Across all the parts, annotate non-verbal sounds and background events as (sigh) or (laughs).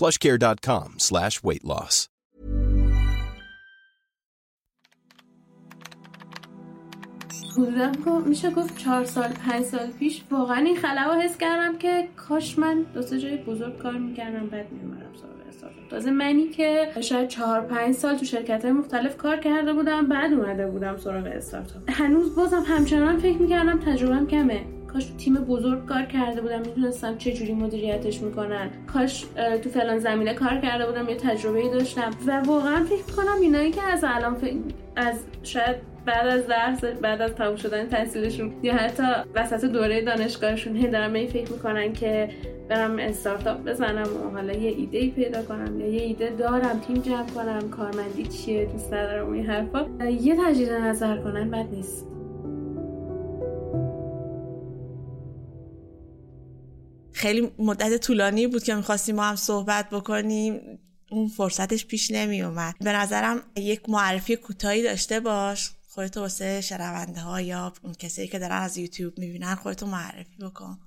plushcare.com slash weight loss. میشه گفت چهار سال پنج سال پیش واقعا این خلا حس کردم که کاش من دو سه جای بزرگ کار می‌کردم بعد میومدم سراغ استارتاپ. تازه منی که شاید چهار پنج سال تو شرکت های مختلف کار کرده بودم بعد اومده بودم سراغ استارتاپ. هنوز بازم همچنان فکر می‌کردم تجربهم کمه. کاش تو تیم بزرگ کار کرده بودم می‌دونستم چه جوری مدیریتش می‌کنن. کاش تو فلان زمینه کار کرده بودم یه تجربه داشتم. و واقعا فکر می‌کنم اینایی که از الان از شاید بعد از درس بعد از تموم شدن تحصیلشون یا حتی وسط دوره دانشگاهشون هی دارم این فکر می‌کنن که برم استارتاپ بزنم و حالا یه ایده ای پیدا کنم یا یه ایده دارم تیم جمع کنم کارمندی چیه دوست ندارم این حرفا. یه تجدید نظر کنن بد نیست. خیلی مدت طولانی بود که می‌خواستیم ما هم صحبت بکنیم. اون فرصتش پیش نمی اومد به نظرم یک معرفی کوتاهی داشته باش. خودتو واسه شنونده ها یا اون کسی که دارن از یوتیوب می‌بینن خودتو معرفی بکن.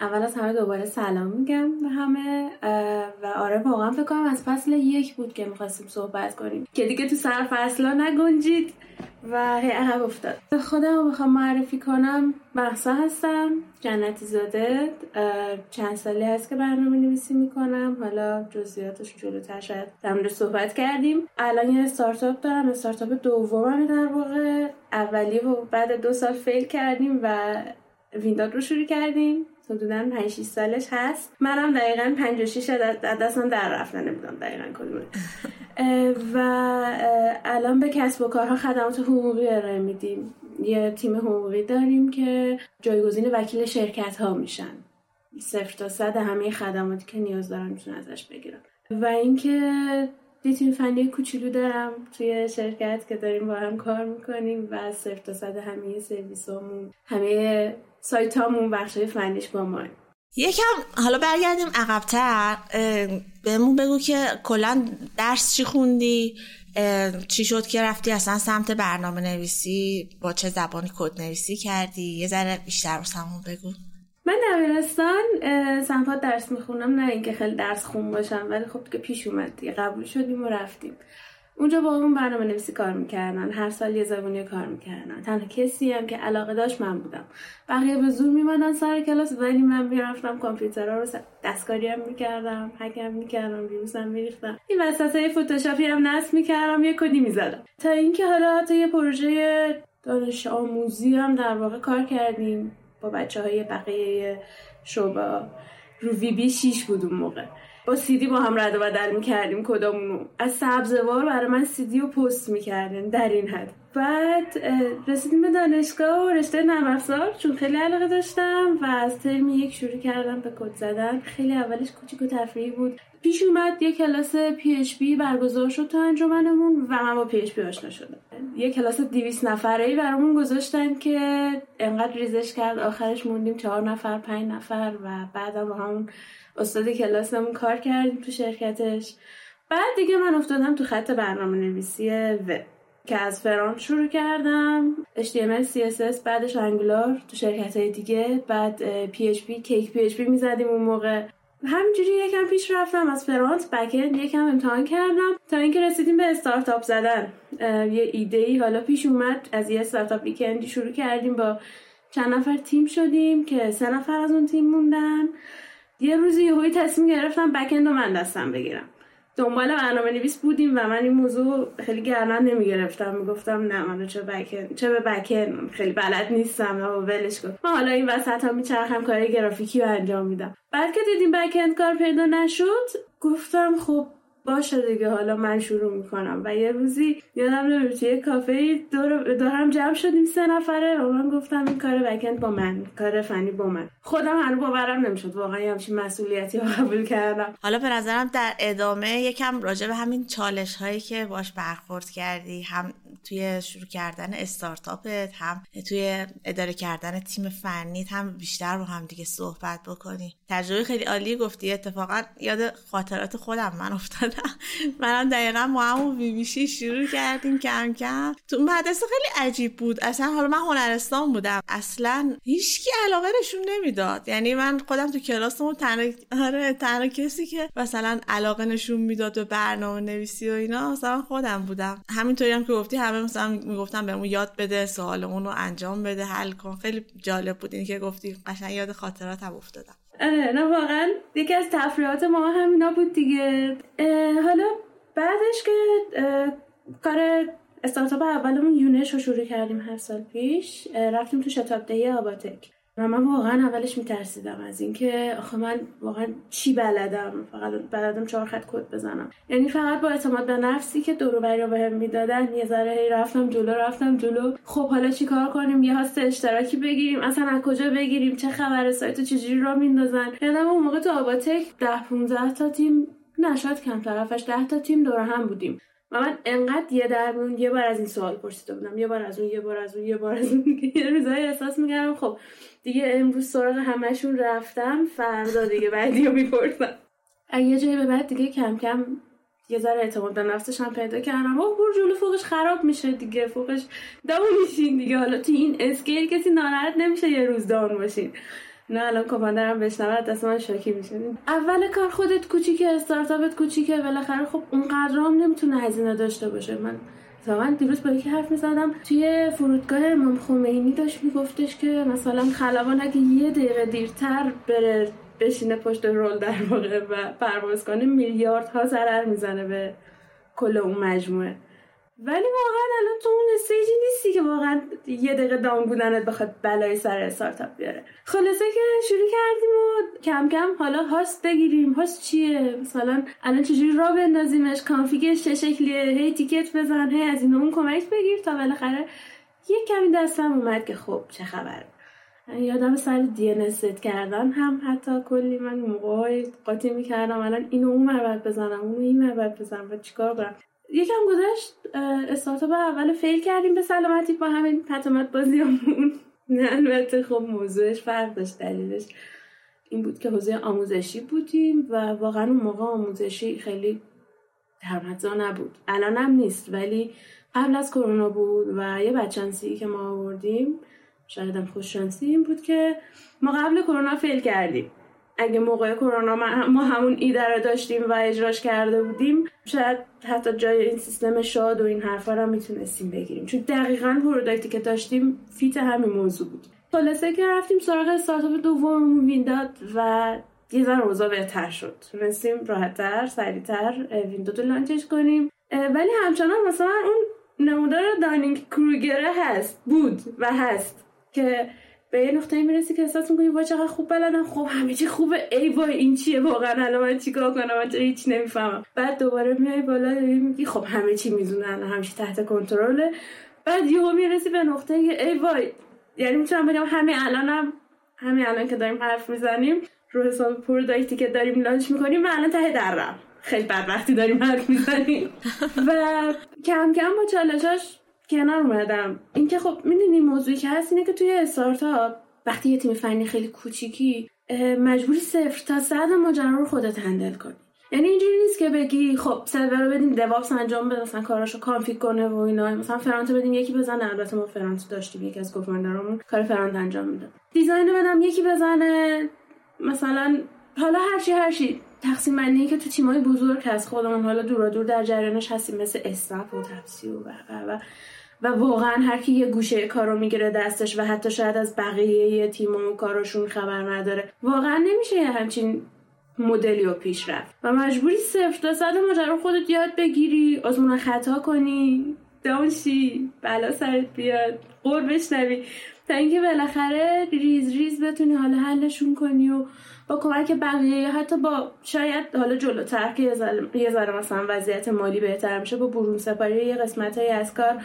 اول از همه دوباره سلام میگم به همه و آره واقعا فکر کنم از فصل یک بود که می‌خواستیم صحبت کنیم. که دیگه تو سر فصلا نگنجید و هی عقب افتاد. خودم رو بخوام معرفی کنم. محسا هستم جنتی زاده چند سالی هست که برنامه نویسی می‌کنم. حالا جزئیاتش جلوتر شاید در صحبت کردیم. الان یه استارتاپ دارم. استارتاپ دومم در واقع. اولی و بعد دو سال فیل کردیم و وینداد رو شروع کردیم. حدودا 5 6 سالش هست. منم دقیقا 56 دستم در رفتنه بودم دقیقا کدومه. و الان به کسب و کارها خدمات حقوقی ارائه میدیم. یه تیم حقوقی داریم که جایگزین وکیل شرکت ها میشن. صفر تا صد همه خدماتی که نیاز دارن می‌تونن ازش بگیرن. و اینکه یه تیم فنی کوچولو دارم توی شرکت که داریم با هم کار می‌کنیم و صفر تا صد همه سرویس همون همه سایت همون بخش فنیش با ما. یکم حالا برگردیم عقبتر بهمون بگو که کلا درس چی خوندی؟ چی شد که رفتی اصلا سمت برنامه نویسی؟ با چه زبانی کد نویسی کردی؟ یه ذره بیشتر واسمون بگو. من دبیرستان سنفات درس می‌خونم نه اینکه خیلی درس خون باشم ولی خب که پیش اومد دیگه قبول شدیم و رفتیم. اونجا با اون برنامه نویسی کار می‌کردن. هر سال یه زبونی کار می‌کردن. تنها کسی هم که علاقه داشت من بودم. بقیه به زور میمدن سر کلاس ولی من می‌رفتم کامپیوترها رو دستکاری هم می‌کردم هکم می‌کردم ویروس هم میریختم. این وسط های فوتوشاپی هم نصب می‌کردم یه کدی می‌زدم. تا اینکه حالا تا یه پروژه دانش آموزی هم در واقع کار کردیم. با بچه های بقیه شعبه. رو VB 6 بود اون موقع. با سیدی با هم رد و بدل می‌کردیم کدامونو. از سبزوار برای من سیدی رو پست می‌کردن در این حد. بعد رسیدیم به دانشگاه و رشته نرم چون خیلی علاقه داشتم و از ترم یک شروع کردم به کد زدن. خیلی اولش کوچیک و تفریحی بود. پیش اومد یه کلاس PHP برگزار شد تو انجمنمون و من با PHP آشنا شدم. یه کلاس 200 نفره برامون گذاشتن که انقدر ریزش کرد. آخرش موندیم چهار نفر پنج نفر و بعدم با همون استاد کلاسمون کار کردیم تو شرکتش. بعد دیگه من افتادم تو خط برنامه نویسی و که از فرانت شروع کردم. HTML CSS بعدش انگولار تو شرکت های دیگه بعد PHP کیک PHP می‌زدیم اون موقع. همینجوری یکم پیش رفتم از فرانت بکند یکم امتحان کردم. تا اینکه رسیدیم به استارتاپ زدن. یه ایده ای حالا پیش اومد. از یه استارتاپ ویکندی شروع کردیم با چند نفر تیم شدیم که سه نفر از اون تیم موندن. یه روزی یهویی تصمیم گرفتم بکند رو من دستم بگیرم. دنبال برنامه نویس بودیم و من این موضوع خیلی گردن نمی‌گرفتم. می‌گفتم نه من چه بکن چه به بکن خیلی بلد نیستم و ولش کن. من حالا این وسط ها میچرخم کار گرافیکی رو انجام میدم. بعد که دیدیم بکند کار پیدا نشد گفتم خب باشه دیگه حالا من شروع می‌کنم. و یه روزی یادم نمیاد توی کافه دور, دور هم جمع شدیم سه نفره. و من گفتم این کار بکند با من کار فنی با من. خودم هنوز باورم نمی‌شد. واقعا همچین مسئولیتی رو قبول کردم. حالا به نظرم در ادامه یکم راجع به همین چالش هایی که باش برخورد کردی هم توی شروع کردن استارتاپت هم توی اداره کردن تیم فنیت هم بیشتر با هم دیگه صحبت بکنی. تجربه خیلی عالی گفتی. اتفاقا یاد خاطرات خودم من افتادم. (laughs) منم دقیقا ما همون بیبیشی شروع کردیم کم کم. تو مدرسه خیلی عجیب بود. اصلا حالا من هنرستان بودم. اصلا هیچکی علاقه نشون نمی‌داد. یعنی من خودم تو کلاسمون تنها آره تنها کسی که مثلا علاقه نشون می‌داد به برنامه نویسی و اینا مثلا خودم بودم. همینطوری هم که گفتی همه مثلا می‌گفتم بهمون یاد بده سوالمون رو انجام بده حل کن. خیلی جالب بود این که گفتی قشنگ یاد خاطراتم افتادم. آره نه واقعا یکی از تفریحات ما همینا بود دیگه. حالا بعدش که کار استارتاپ اولمون یونش رو شروع کردیم هر سال پیش رفتیم تو شتاب دهی آباتک. و من واقعا اولش میترسیدم از اینکه آخه من واقعا چی بلدم؟ فقط بلدم چهار خط کد بزنم. یعنی فقط با اعتماد به نفسی که دور و بهم می‌دادن یه ذره هی رفتم جلو رفتم جلو. خب حالا چیکار کنیم؟ یه هاست اشتراکی بگیریم. اصلا از کجا بگیریم؟ چه خبر؟ سایت چجوری را میندازن؟ یادم اون موقع تو آباتک ده 15 تا تیم نشد کم طرفش ده تا تیم دور هم بودیم. و من انقدر یه درمون یه بار از این سوال پرسیده بودم. یه بار از اون یه بار از اون یه بار از اون. (laughs) یه روزایی احساس می‌کردم خب دیگه امروز سراغ همشون رفتم فردا دیگه بعدی رو می‌پرسم. یه جایی به بعد دیگه کم کم یه ذره اعتماد به نفسش هم پیدا کردم. اوه برو جلو فوقش خراب میشه دیگه فوقش داون میشین دیگه. حالا تو این اسکیل کسی ناراحت نمیشه یه روز داون باشین. نه الان کماندرم بشنود دست من شاکی میشه. اول کار خودت کوچیکه استارتاپت کوچیکه. بالاخره خب اونقدر هم نمی‌تونه هزینه داشته باشه. من من دیروز با یکی حرف می‌زدم. توی فرودگاه امام خمینی داشت میگفتش که مثلا خلبان اگه یه دقیقه دیرتر بره بشینه پشت رول در واقع و پرواز کنه میلیاردها ضرر می‌زنه به کل اون مجموعه. ولی واقعا الان تو اون استیجی نیستی که واقعا یه دقیقه دام بودنت بخواد بلای سر استارتاپ بیاره. خلاصه که شروع کردیم و کم کم حالا هاست بگیریم. هاست چیه؟ مثلا الان چجوری را بندازیمش؟ کانفیگش چه شکلیه؟ هی تیکت بزن هی از این اون کمک بگیر تا بالاخره یه کمی دستم اومد که خب چه خبره یادم سر دی ان کردن هم حتی کلی من موقع قاطی می‌کردم. الان اینو اون مربط بزنم اونو این مربط بزنم. و چیکار کنم؟ یکم گذشت استارتاپ اول فیل کردیم به سلامتی با همین پتومت بازیامون. نه البته خب موضوعش فرق داشت دلیلش این بود که حوزه آموزشی بودیم و واقعا اون موقع آموزشی خیلی درمتزا نبود. الان هم نیست ولی قبل از کرونا بود و یه بچانسی که ما آوردیم شاید هم خوششانسی این بود که ما قبل کرونا فیل کردیم. اگه موقع کرونا ما همون ایده رو داشتیم و اجراش کرده بودیم شاید حتی جای این سیستم شاد و این حرفا رو می‌تونستیم بگیریم. چون دقیقا product ی که داشتیم fit همین موضوع بود. خلاصه که رفتیم سراغ استارتاپ دوم وینداد و یه ذره اوضاع بهتر شد. تونستیم راحتتر سریعتر وینداد رو launch ش کنیم. ولی همچنان مثلا اون نمودار دانینگ کروگر ه هست بود و هست که به یه نقطه می‌رسی که احساس می‌کنی وای چقدر خوب بلدم. خب همه چی خوبه. ای وای این چیه واقعا؟ الان من چیکار کنم؟ من هیچ نمی‌فهمم. بعد دوباره میای بالا میگی خب همه چی میزونن همه چی تحت کنترله. بعد یهو می‌رسی به نقطه ای وای یعنی می‌تونم بگم همین الانم همین الان که داریم حرف می‌زنیم رو حساب پروداکتی که داریم لانچ می‌کنیم من الان ته درم. خیلی وقتی داریم حرف می‌زنیم. (laughs) و کم کم با چالشاش کنار اومدم. اینکه خب می‌دونی موضوعی که هست اینه که توی استارتاپ وقتی یه تیم فنی خیلی کوچیکی مجبوری صفر تا صد ماجرا رو خودت handle کنی. یعنی اینجوری نیست که بگی خب سرور رو بدیم DevOps انجام بده مثلا کاراشو config کنه و اینا. مثلا front بدیم یکی بزنه. البته ما front داشتیم یکی از co-founder امون کار front انجام میده design بدیم یکی بزنه. مثلا حالا هرچی هرچی تقسیم بندی که تو تیمای بزرگ هست. خودمون حالا دورا دور در جریانش هستیم مثل اسنپ و تپسی و و و. واقعا هر کی یه گوشه کارو می‌گیره دستش و حتی شاید از بقیه تیم و کاراشون خبر نداره واقعا نمیشه یه همچین مدلی و پیش رفت. و مجبوری صفر تا صد ماجرا خودت یاد بگیری آزمون خطا کنی دانشی بلا سرت بیاد قور بشنوی. تا اینکه بالاخره ریز ریز بتونی حالا حلشون کنی و با کمک بقیه یا حتی با شاید حالا جلوتر که یه ذره مثلا وضعیت مالی بهتر میشه با برون سپاری یه قسمت از کار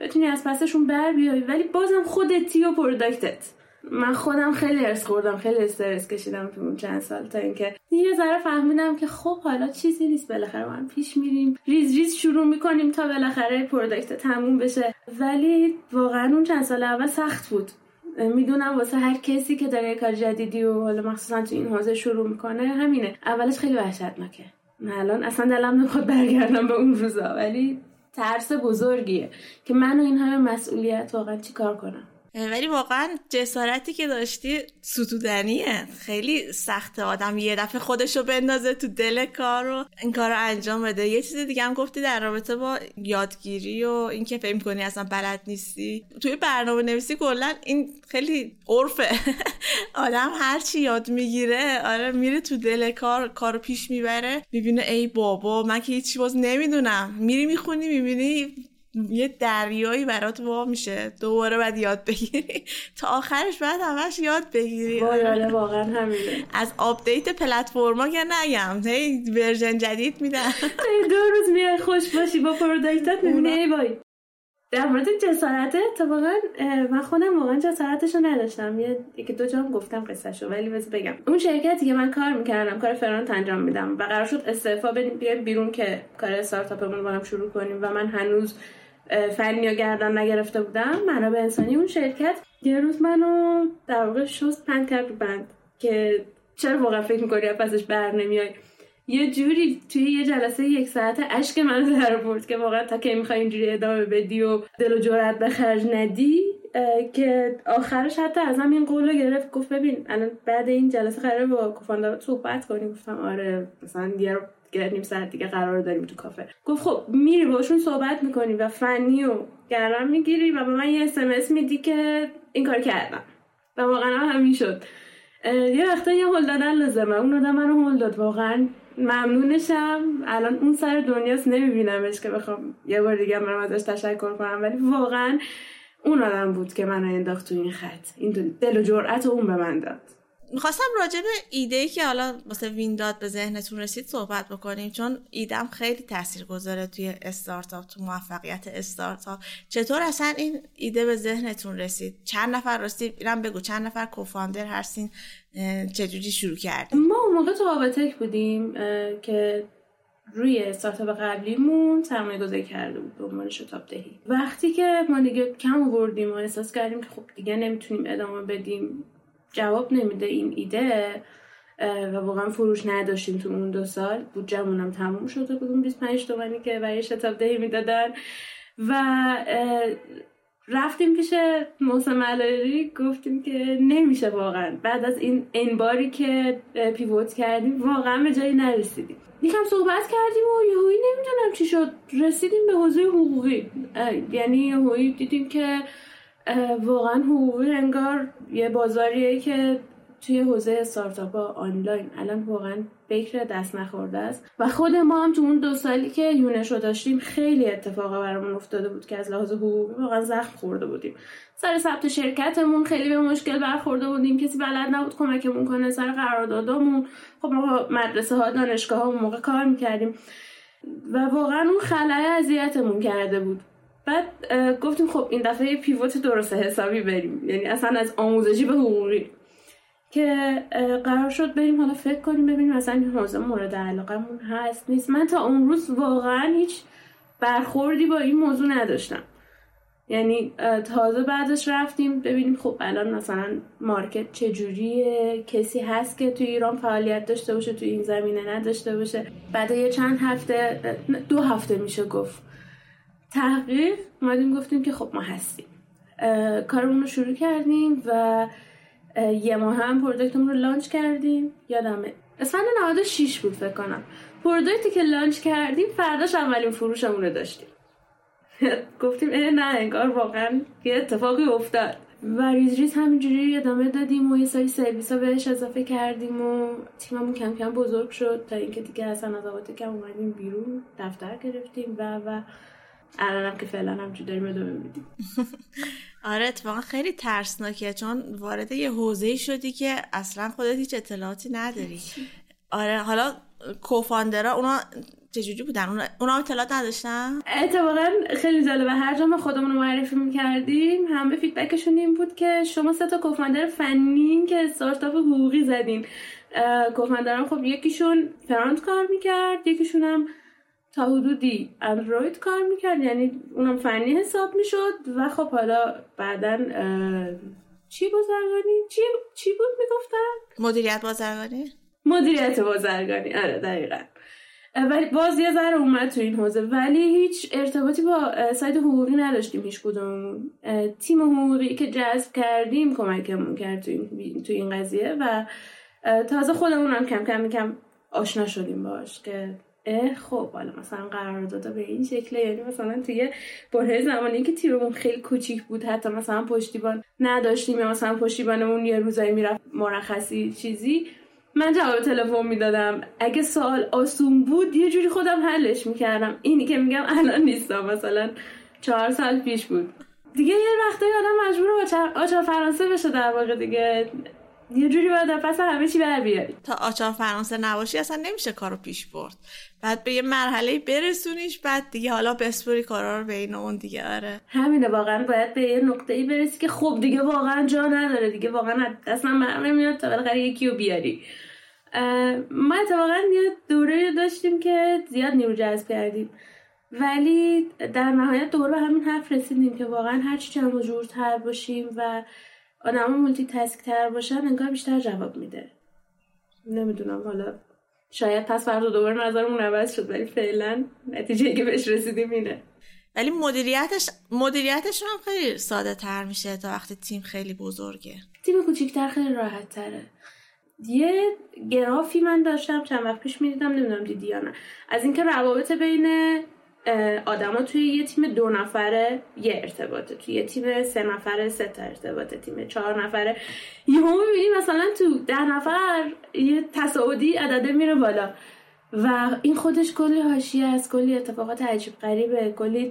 بتونی از پسشون بر بیای. ولی بازم خودتی و product ت. من خودم خیلی حرص خوردم خیلی استرس کشیدم تو اون چند سال تا اینکه یه ذره فهمیدم که خب حالا چیزی نیست بالاخره من پیش میریم. ریز ریز شروع می‌کنیم تا بالاخره product تموم بشه. ولی واقعا اون چند سال اول سخت بود. می‌دونم واسه هر کسی که داره کار جدیدی و حالا مخصوصا تو این حوزه شروع می‌کنه همینه. اولش خیلی وحشتناکه. الان اصلا دلم نمی‌خواد برگردم به اون روزا. ولی ترس بزرگیه که من و این همه مسئولیت واقعا چیکار کنم؟ ولی واقعا جسارتی که داشتی ستودنیه. خیلی سخته آدم یه دفعه خودشو بندازه تو دل کار رو این کار رو انجام بده. یه چیز دیگه هم گفتی در رابطه با یادگیری و اینکه فهم کنی اصلا بلد نیستی. توی برنامه نویسی کلا این خیلی عرفه. (laughs) آدم هر چی یاد می‌گیره آره میره تو دل کار کارو پیش می‌بره می‌بینه ای بابا من که هیچی باز نمی‌دونم. میری می‌خونی می‌بینی یه دریایی برات وا میشه. دوباره باید یاد بگیری. تا آخرش بعد همش یاد بگیری. آره واقعا همینه. از update پلتفرما که نگم. هی version جدید میدن دو روز میای خوش باشی. با product ات می‌بینی. وای. در مورد جسارت اتفاقا من خودم واقعا جسارتش رو نداشتم. یه که دو جام گفتم قصه ولی بس بگم. اون شرکتی که من کار می‌کردم کار front انجام میدم. و قرار شد استعفا بیایم بیرون که کار استارتاپمون هم شروع کنیم. و من هنوز فنی و گردن نگرفته بودم. منابع انسانی اون شرکت یه روز منو در واقع شست پند کرد بند که چرا واقعا فکر می‌کنی پسش بر نمیای؟ یه جوری توی یه جلسه یک ساعته اشک من (laughs) در برد که واقعا تا که می‌خوای اینجوری ادامه بدی و دل و جرأت به خرج ندی که آخرش حتی از هم این قول گرفت. گفت ببین الان بعد این جلسه قراره با کوفاندار صحبت کنیم. گفتم آره مثلا یه نیم ساعت دیگه قرار داریم تو کافه. گفت خب میری باشون صحبت می‌کنی و فنی و گرم می‌گیری و به من یه اسمس میدی که این کار کردم. و واقعا همین شد. یه وقتا یه هل دادن لازمه اون آدم منو هل داد. واقعا ممنونشم الان اون سر دنیاست نمیبینمش که بخوام یه بار دیگه برم ازش تشکر کنم. ولی واقعا اون آدم بود که منو انداخت تو این خط. این دل و جرأت اون به من داد. می‌خواستم راجع به ایده ای که حالا واسه وینداد به ذهنتون رسید صحبت بکنیم چون ایدم خیلی تاثیر گذاره توی استارتاپ تو موفقیت استارتاپ. چطور اصلا این ایده به ذهنتون رسید؟ چند نفر راستی؟ اینم بگو چند نفر کوفاندر هستین؟ چجوری شروع کردیم ما اون موقع تو آبتک بودیم که روی استارتاپ قبلیمون سرمایه گذاری کرده بود به عنوان شتاب دهی. وقتی که ما دیگه کم آوردیم و احساس کردیم که خب دیگه نمی‌تونیم ادامه بدیم جواب نمیده این ایده و واقعا فروش نداشتیم تو اون دو سال. بودجمون هم تموم شده بود اون 25 تومنی که برای شتاب دهی می‌دادن. و رفتیم پیش موسم علاری گفتیم که نمیشه واقعا. بعد از این انباری که پیوت کردیم واقعا به جایی نرسیدیم. یکم صحبت کردیم و یهویی نمی‌دونم چی شد. رسیدیم به حوزه حقوقی. یعنی یهویی دیدیم که واقعا حقوقی انگار یه بازاریه که توی حوزه استارتاپ آنلاین. الان واقعا بکر دست نخورده است. و خود ما هم تو اون دو سالی که یونش رو داشتیم خیلی اتفاقا برامون افتاده بود که از لحاظ حقوقی واقعا زخم خورده بودیم. سر ثبت شرکتمون خیلی به مشکل برخورده بودیم. کسی بلد نبود کمکمون کنه سر قراردادامون خب ما مدرسه ها دانشگاه ها اون موقع کار می‌کردیم. و واقعا اون خلای اذیتمون کرده بود. بعد گفتیم خب این دفعه پیوت درست حسابی بریم. یعنی اصلا از آموزشی به حقوقی. که قرار شد بریم حالا فکر کنیم ببینیم مثلا این حوزه مورد علاقمون هست نیست. من تا اون روز واقعا هیچ برخوردی با این موضوع نداشتم. یعنی تازه بعدش رفتیم ببینیم خب الان مثلا مارکت چجوریه کسی هست که توی ایران فعالیت داشته باشه توی این زمینه نداشته باشه. بعد یه چند هفته دو هفته میشه گفت. تحقیق اومدیم گفتیم که خب ما هستیم. کارمون رو شروع کردیم و یه ماه هم product مون رو launch کردیم. یادمه. اسفند 96 بود فکر کنم. product ی که launch کردیم فرداش اولین فروشمون رو داشتیم. (laughs) گفتیم اه نه انگار واقعا یه اتفاقی افتاد. و ریز ریز همینجوری ادامه دادیم و یه سری سرویس ها بهش اضافه کردیم و تیممون کم کم بزرگ شد تا اینکه دیگه اصلا از کم اومدیم بیرون دفتر گرفتیم و و الانم که فعلا هم داریم ادامه میدیم. (laughs) آره اتفاقا خیلی ترسناکه چون وارد یه حوزه شدی که اصلا خودت هیچ اطلاعاتی نداری. آره حالا کوفاندرا اونا چجوری بودن؟ اونا, اونا اطلاعات نداشتن؟ اتفاقا خیلی جالبه. هر جا ما خودمون رو معرفی می‌کردیم همه فیدبکشون این بود که شما سه تا کوفاندر فنین که استارتاپ حقوقی زدین. کوفاندران خب یکیشون فرانت کار می‌کرد یکیشون هم تا حدودی اندروید کار می‌کرد یعنی اونم فنی حساب می‌شد و خب حالا بعدا چی بازرگانی؟ چی, چی بود می‌گفتن؟ مدیریت بازرگانی؟ مدیریت بازرگانی آره دقیقا ولی باز یه ذره اومد تو این حوزه ولی هیچ ارتباطی با سایت حقوقی نداشتیم هیچ کدوم تیم حقوقی که جذب کردیم کمکمون کرد تو این, تو این قضیه و تازه خودمون هم کم کم کم آشنا شدیم باش که خب حالا مثلا قرار داده به این شکله یعنی مثلا توی بره زمانی که تیممون خیلی کوچیک بود حتی مثلا پشتیبان نداشتیم یا مثلا پشتیبانمون یه روزایی می‌رفت مرخصی چیزی من جواب تلفن می‌دادم. اگه سوال آسون بود یه جوری خودم حلش می‌کردم. اینی که میگم الان نیستم مثلا چهار سال پیش بود. دیگه یه وقتایی آدم مجبور آچار فرانسه بشه در واقع دیگه. یه جوری باید پس همه چی بر بیاری. تا آچار فرانسه نباشی اصلا نمیشه کارو پیش برد. بعد به یه مرحله برسونیش بعد دیگه حالا بسپوری کارا رو بین اون دیگه آره. همینه واقعا باید به یه نقطه ای برسی که خب دیگه واقعا جا نداره دیگه واقعا اصلا من نمیاد تا بالاخره یکی رو بیاری. ما اتفاقا یه دوره داشتیم که زیاد نیرو جذب کردیم. ولی در نهایت دوره به همین حرف رسیدیم که واقعا هرچی چند جورتر باشیم و آدم مولتی تسک تر باشن انگار بیشتر جواب میده. نمی‌دونم حالا شاید پس فردا دوباره نظرمون عوض شد ولی فعلا نتیجه که بهش رسیدیم اینه. ولی مدیریتش مدیریتش هم خیلی ساده تر میشه تا وقتی تیم خیلی بزرگه. تیم کوچیکتر خیلی راحت تره یه گرافی من داشتم چند وقت پیش می‌دیدم نمی‌دونم دیدی یا نه. از اینکه روابط بین آدما توی یه تیم دو نفره یه ارتباطه. توی یه تیم سه نفره سه تا ارتباطه. تیم چهار نفره. یهو می‌بینی مثلا تو ده نفر یه تصاعدی عدده میره بالا. و این خودش کلی حاشیه از کلی اتفاقات عجیب غریبه کلی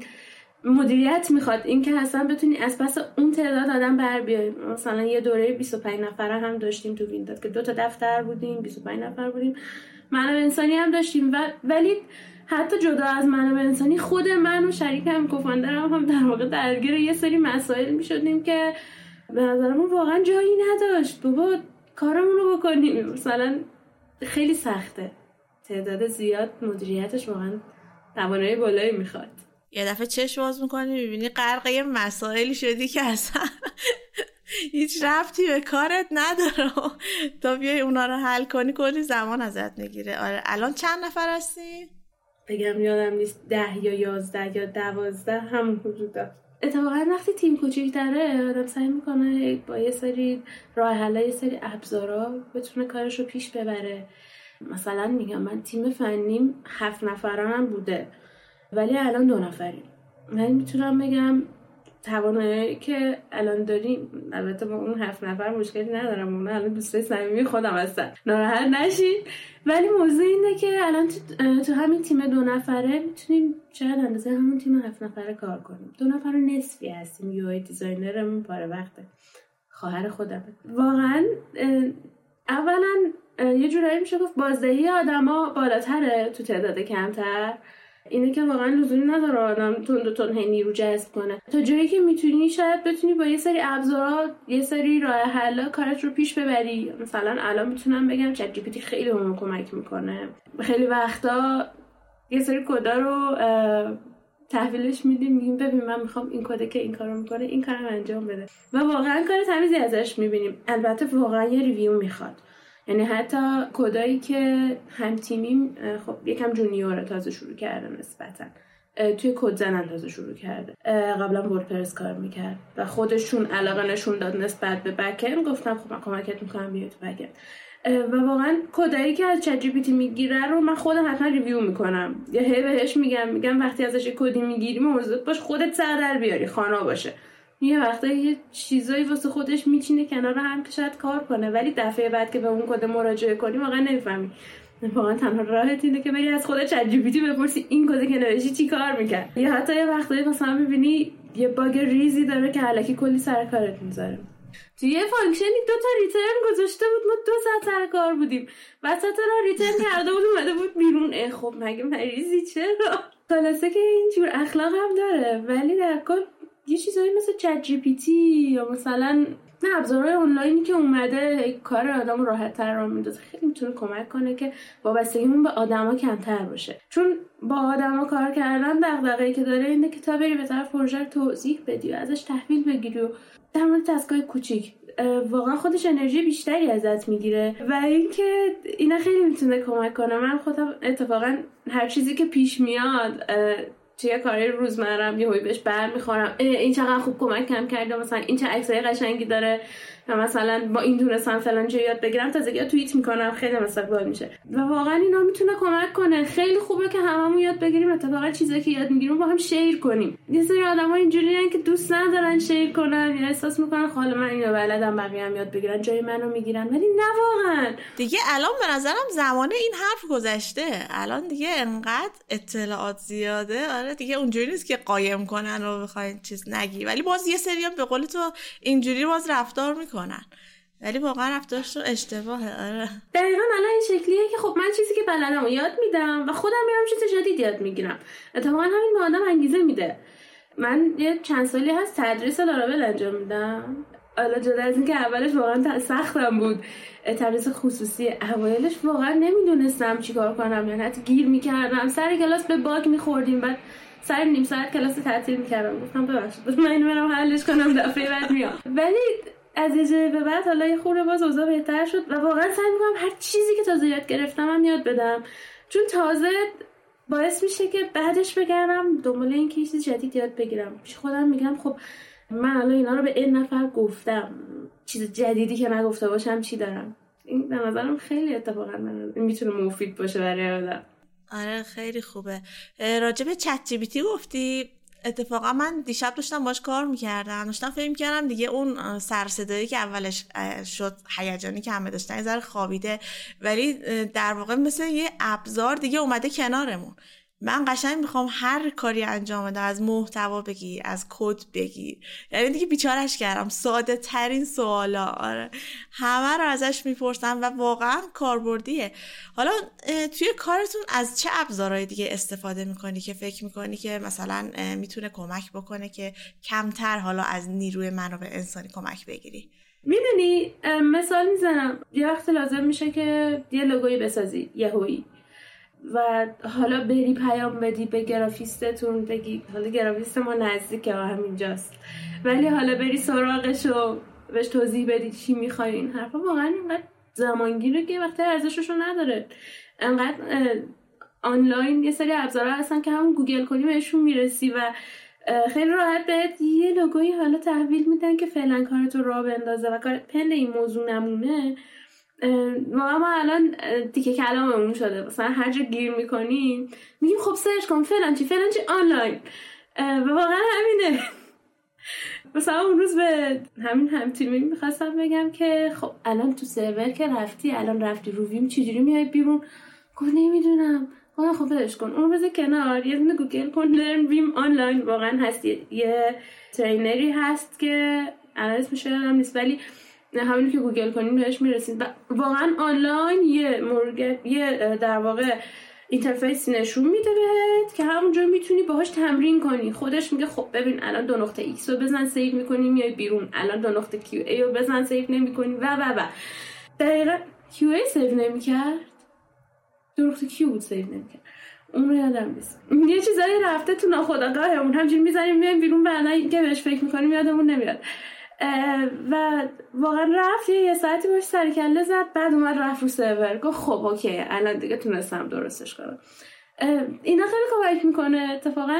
مدیریت می‌خواد. اینکه اصلا بتونی از پس اون تعداد آدم بر بیای. مثلا یه دوره 25 نفره هم داشتیم تو وینداد که دو تا دفتر بودیم 25 نفر بودیم. منابع انسانی هم داشتیم. و ولی حتی جدا از منابع انسانی خود من و شریکم کوفاندرم هم در واقع درگیر یه سری مسائل می‌شدیم که به نظرمون واقعا جایی نداشت. بابا کارمون رو بکنیم. مثلا خیلی سخته. تعداد زیاد مدیریتش واقعا توانایی بالایی می‌خواد. یه دفعه چشم باز می‌کنی می‌بینی غرق یه مسائلی شدی که اصلا هیچ رفتی به کارت نداره. تا بیای اونا رو حل کنی کلی زمان ازت می‌گیره. آره الان چند نفر هستی؟ بگم یادم نیست ده یا یازده یا دوازده هم وجود اتفاقا وقتی تیم کوچیک داره آدم سعی می‌کنه با یه سری راه حل یه سری ابزارا بتونه کارش رو پیش ببره. مثلا میگم من تیم فنیم هفت نفرانم بوده ولی الان دو نفریم. من می‌تونم بگم توانایی که الان داریم البته با اون هفت نفر مشکلی ندارم اون الان دوستای صمیمی خودم هستن ناراحت نشید ولی موضوع اینه که الان تو, همین تیم دو نفره می‌تونیم شاید اندازه همون تیم هفت نفره کار کنیم. دو نفر نصفی هستیم. UI designer مون پاره وقته. خواهر خودم واقعا اولا یه جورایی میشه گفت بازدهی آدما بالاتره تو تعداد کمتر. اینه که واقعا لزومی نداره آدم تون تون هی نیرو جذب کنه. تا جایی که می‌تونی شاید بتونی با یه سری ابزارات یه سری راه حل کارت رو پیش ببری. مثلا الان می‌تونم بگم ChatGPT خیلی بهمون کمک می‌کنه. خیلی وقتا یه سری کدا رو تحویلش میدیم میگیم ببین من می‌خوام این کده که این کارو می‌کنه این کارم انجام بده. و واقعا کار تمیزی ازش می‌بینیم. البته واقعا یه ریویو می‌خواد. یعنی حتی کدایی که هم تیمیم خب یکم جونیوره تازه شروع کرده نسبتا. توی کد زنن تازه شروع کرده. قبلا وردپرس کار می‌کرد و خودشون علاقه نشون داد نسبت به بکن گفتم خب من کمکت می‌کنم بیای تو بکن و واقعا کدایی که از ChatGPT می‌گیره رو من خودم حتما review می‌کنم. یا هی بهش میگم میگم وقتی ازش کدی می‌گیری موضوع باش خودت سر در بیاری خوانا باشه. یه وقتا یه چیزایی واسه خودش میچینه کنار هم که شاید کار کنه. ولی دفعه بعد که به اون کد مراجعه کنی واقعا نمی‌فهمی. واقعا تنها راهت اینه که بری از خود چت بپرسی این کد نوشتی چی کار می‌کرد. یا حتی یه وقتایی مثلا می‌بینی یه bug ریزی داره که الکی کلی سر کارت می‌ذاره. توی یه function ی دو تا return گذاشته بود ما دو ساعت سر کار بودیم. وسط راه return کرده بود اومده بود بیرون. اه خب مگه مریضی؟ چرا؟ خلاصه که اینجور اخلاق هم داره. ولی در کل یه چیزایی مثل ChatGPT یا مثلا نه ابزارهای آنلاینی که اومده کار آدم راحت تر راه میندازه. خیلی می‌تونه کمک کنه که وابستگیمون به آدما کمتر باشه. چون با آدما کار کردن دغدغه‌ای که داره اینه که تا بری به طرف پروژه توضیح بدی و ازش تحویل بگیری و در مورد دستگاه کوچیک واقعا خودش انرژی بیشتری ازت می‌گیره و اینکه اینا خیلی می‌تونه کمک کنه. من خودم اتفاقا هر چیزی که پیش میاد توی کاری روزمرم یه بهش بر می‌خورم این چقدر خوب کمک کم کرده مثلا این چه عکسای قشنگی داره. و مثلا با این دونستم فلان یاد بگیرم تازگی توییت می‌کنم خیلی استقبال میشه. و واقعا اینا می‌تونه کمک کنه. خیلی خوبه که هممون یاد بگیریم. اتفاقا چیزایی که یاد می‌گیریم با هم شیر کنیم. یه سری آدما اینجوریان که دوست ندارن شیر کنن یا احساس می‌کنن خاله من اینو بلدم بقیه هم یاد بگیرن جای منو می‌گیرن. ولی نه واقعا. دیگه الان به نظرم زمان این حرف گذشته. الان دیگه انقدر اطلاعات زیاده. آره دیگه اونجوری نیست که قایم کنن و بخواین چیز نگی. ولی باز یه سری به قول تو اینجوری باز رفتار می‌کنن. کنن ولی واقعا رفتارش اشتباهه آره. دقیقا الان این شکلیه که خب من چیزی که بلدم یاد میدم و خودم میرم چیز جدید یاد می‌گیرم. اتفاقا همین به آدم انگیزه میده. من یه چند سالی هست تدریس لاراول انجام میدم. حالا جدا از اینکه اولش واقعا سختم بود. تدریس خصوصی اوایلش واقعا نمی‌دونستم چیکار کنم. یعنی حتی گیر می‌کردم. سر کلاس به باگ میخوردیم. بعد سر نیم ساعت کلاس تعطیل می‌کردم. گفتم ببخشید. من اینو برم حلش کنم. دفعه بعد میام. ولی از یه جایی به بعد حالا یه خورده باز اوضاع بهتر شد و واقعا سعی می‌کنم هر چیزی که تازه یاد گرفتم هم یاد بدم. چون تازه باعث میشه که بعدش بگردم دنبال این که چیز جدید یاد بگیرم. پیش خودم میگم خب من الان اینا رو به این نفر گفتم. چیز جدیدی که نگفته باشم چی دارم؟ این به نظرم خیلی اتفاقا می‌تونه مفید باشه برای آدم. آره خیلی خوبه. راجب چت جی گفتی؟ اتفاقا من دیشب داشتم باش کار می‌کردم داشتم فکر می‌کردم دیگه اون سرصدایی که اولش شد هیجانی که همه داشتن یه خوابیده ولی در واقع مثل یه ابزار دیگه اومده کنارمون. من قشنگ می‌خوام هر کاری انجام بده از محتوا بگی از کد بگی. یعنی دیگه بیچارش کردم. ساده ترین سوالا. آره. همه رو ازش می‌پرسم و واقعا کاربردیه. حالا توی کارتون از چه ابزارهای دیگه استفاده می‌کنی که فکر می‌کنی که مثلا می‌تونه کمک بکنه که کمتر حالا از نیروی منابع انسانی کمک بگیری؟ می‌دونی مثال می‌زنم. یه وقت لازم میشه که یه لوگوی بسازی. یهویی. و حالا بری پیام بدی به گرافیستتون بگی حالا گرافیست ما نزدیکه همینجاست. ولی حالا بری سراغش و بهش توضیح بدی چی می‌خوای این حرفا. واقعا اینقدر زمانگیره که وقتی ارزشش رو نداره. انقدر آنلاین یه سری ابزارها هستن که همون گوگل کنی بهشون می‌رسی و خیلی راحت بهت یه لوگوی حالا تحویل میدن که فعلا کارتو را بندازه و کار پند این موضوع نمونه. واقعا ما الان دیگه کلاممون شده. مثلا هر جا گیر می‌کنیم میگیم خب سرچ کن فلان چی فلان چی آنلاین. و واقعا همینه. (laughs) مثلا اون روز به همین هم تیمی می‌خواستم بگم که خب الان تو سرور که رفتی الان رفتی رو ویم چجوری میای بیرون؟ گفت نمی‌دونم. خدا خب ولش کن. اون روز کنار یه دونه گوگل کن learn Vim online واقعا هست. یه trainer ی هست که الان اسمش یادم نیست. ولی همینی که گوگل کنیم بهش می‌رسید واقعا آنلاین یه مورگت یه در واقع interface نشون میده بهت که همونجا می‌تونی باهاش تمرین کنی. خودش میگه خب ببین الان دو نقطه x رو بزن save می‌کنی میای بیرون. الان دو نقطه qa رو بزن save نمی‌کنی و و و. دقیقا qa save نمی‌کرد؟ دو نقطه q بود save نمی‌کرد. اون رو یادم نیست. یه چیزایی رفته تو ناخودآگاهمون. همجوری می‌زنیم میایم بیرون بعدا که بهش فکر می‌کنیم یادمون نمیاد. و واقعا رفت یه ساعتی باش سر کله زد بعد اومد رفت رو سرور. گفت خب اوکی الان دیگه تونستم درستش کنم. اینا خیلی کمک می‌کنه. اتفاقا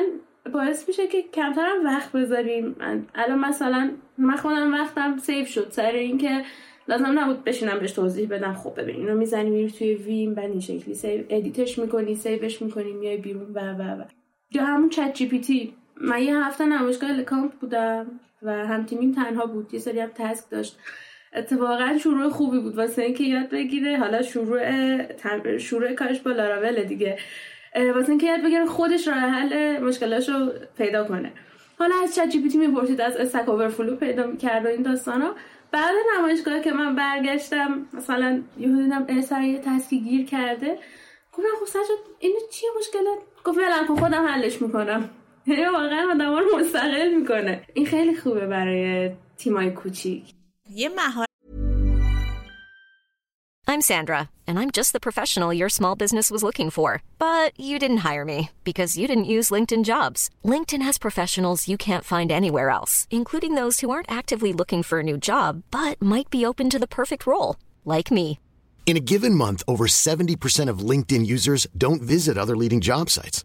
باعث میشه که کمترم وقت بذاریم. الان مثلا من خودم وقتم save شد. سر اینکه لازم نبود بشینم بهش توضیح بدم. خب ببین اینو می‌زنی میری توی Vim بعد این شکلی save edit ش می‌کنی save ش می‌کنی میای بیرون و و و. یا همون ChatGPT من یه هفته نمایشگاه الکامپ بودم. و هم تیمیم تنها بود. یه سری هم task داشت. اتفاقا شروع خوبی بود. واسه اینکه یاد بگیره حالا شروع شروع کارش با لاراول دیگه. واسه اینکه یاد بگیره خودش راه حل مشکلاشو پیدا کنه. حالا از چت جی پی تی می‌پرسید از استک اوورفلو پیدا می‌کرد و این داستانا بعد نمایشگاه که من برگشتم مثلا یه دیدم سر تسکی گیر کرده. گفتم خب سجاد اینو چیه مشکلات؟ گفت ولم خودم حلش می‌کنم. یعنی واقعا (laughs) آدم رو مستقل میکنه این خیلی خوبه برای تیمای کوچیک یه مهارت I'm Sandra, and I'm just the professional your small business was looking for. But you didn't hire me because you didn't use LinkedIn jobs. LinkedIn has professionals you can't find anywhere else, including those who aren't actively looking for a new job but might be open to the perfect role, like me. In a given month, over 70% of LinkedIn users don't visit other leading job sites.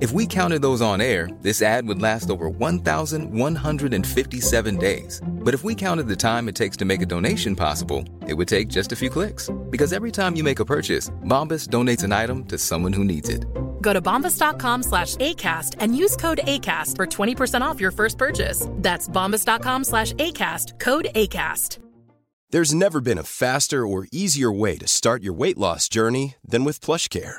If we counted those on air, this ad would last over 1,157 days. But if we counted the time it takes to make a donation possible, it would take just a few clicks. Because every time you make a purchase, Bombas donates an item to someone who needs it. Go to bombas.com slash ACAST and use code ACAST for 20% off your first purchase. That's bombas.com slash ACAST, code ACAST. There's never been a faster or easier way to start your weight loss journey than with PlushCare.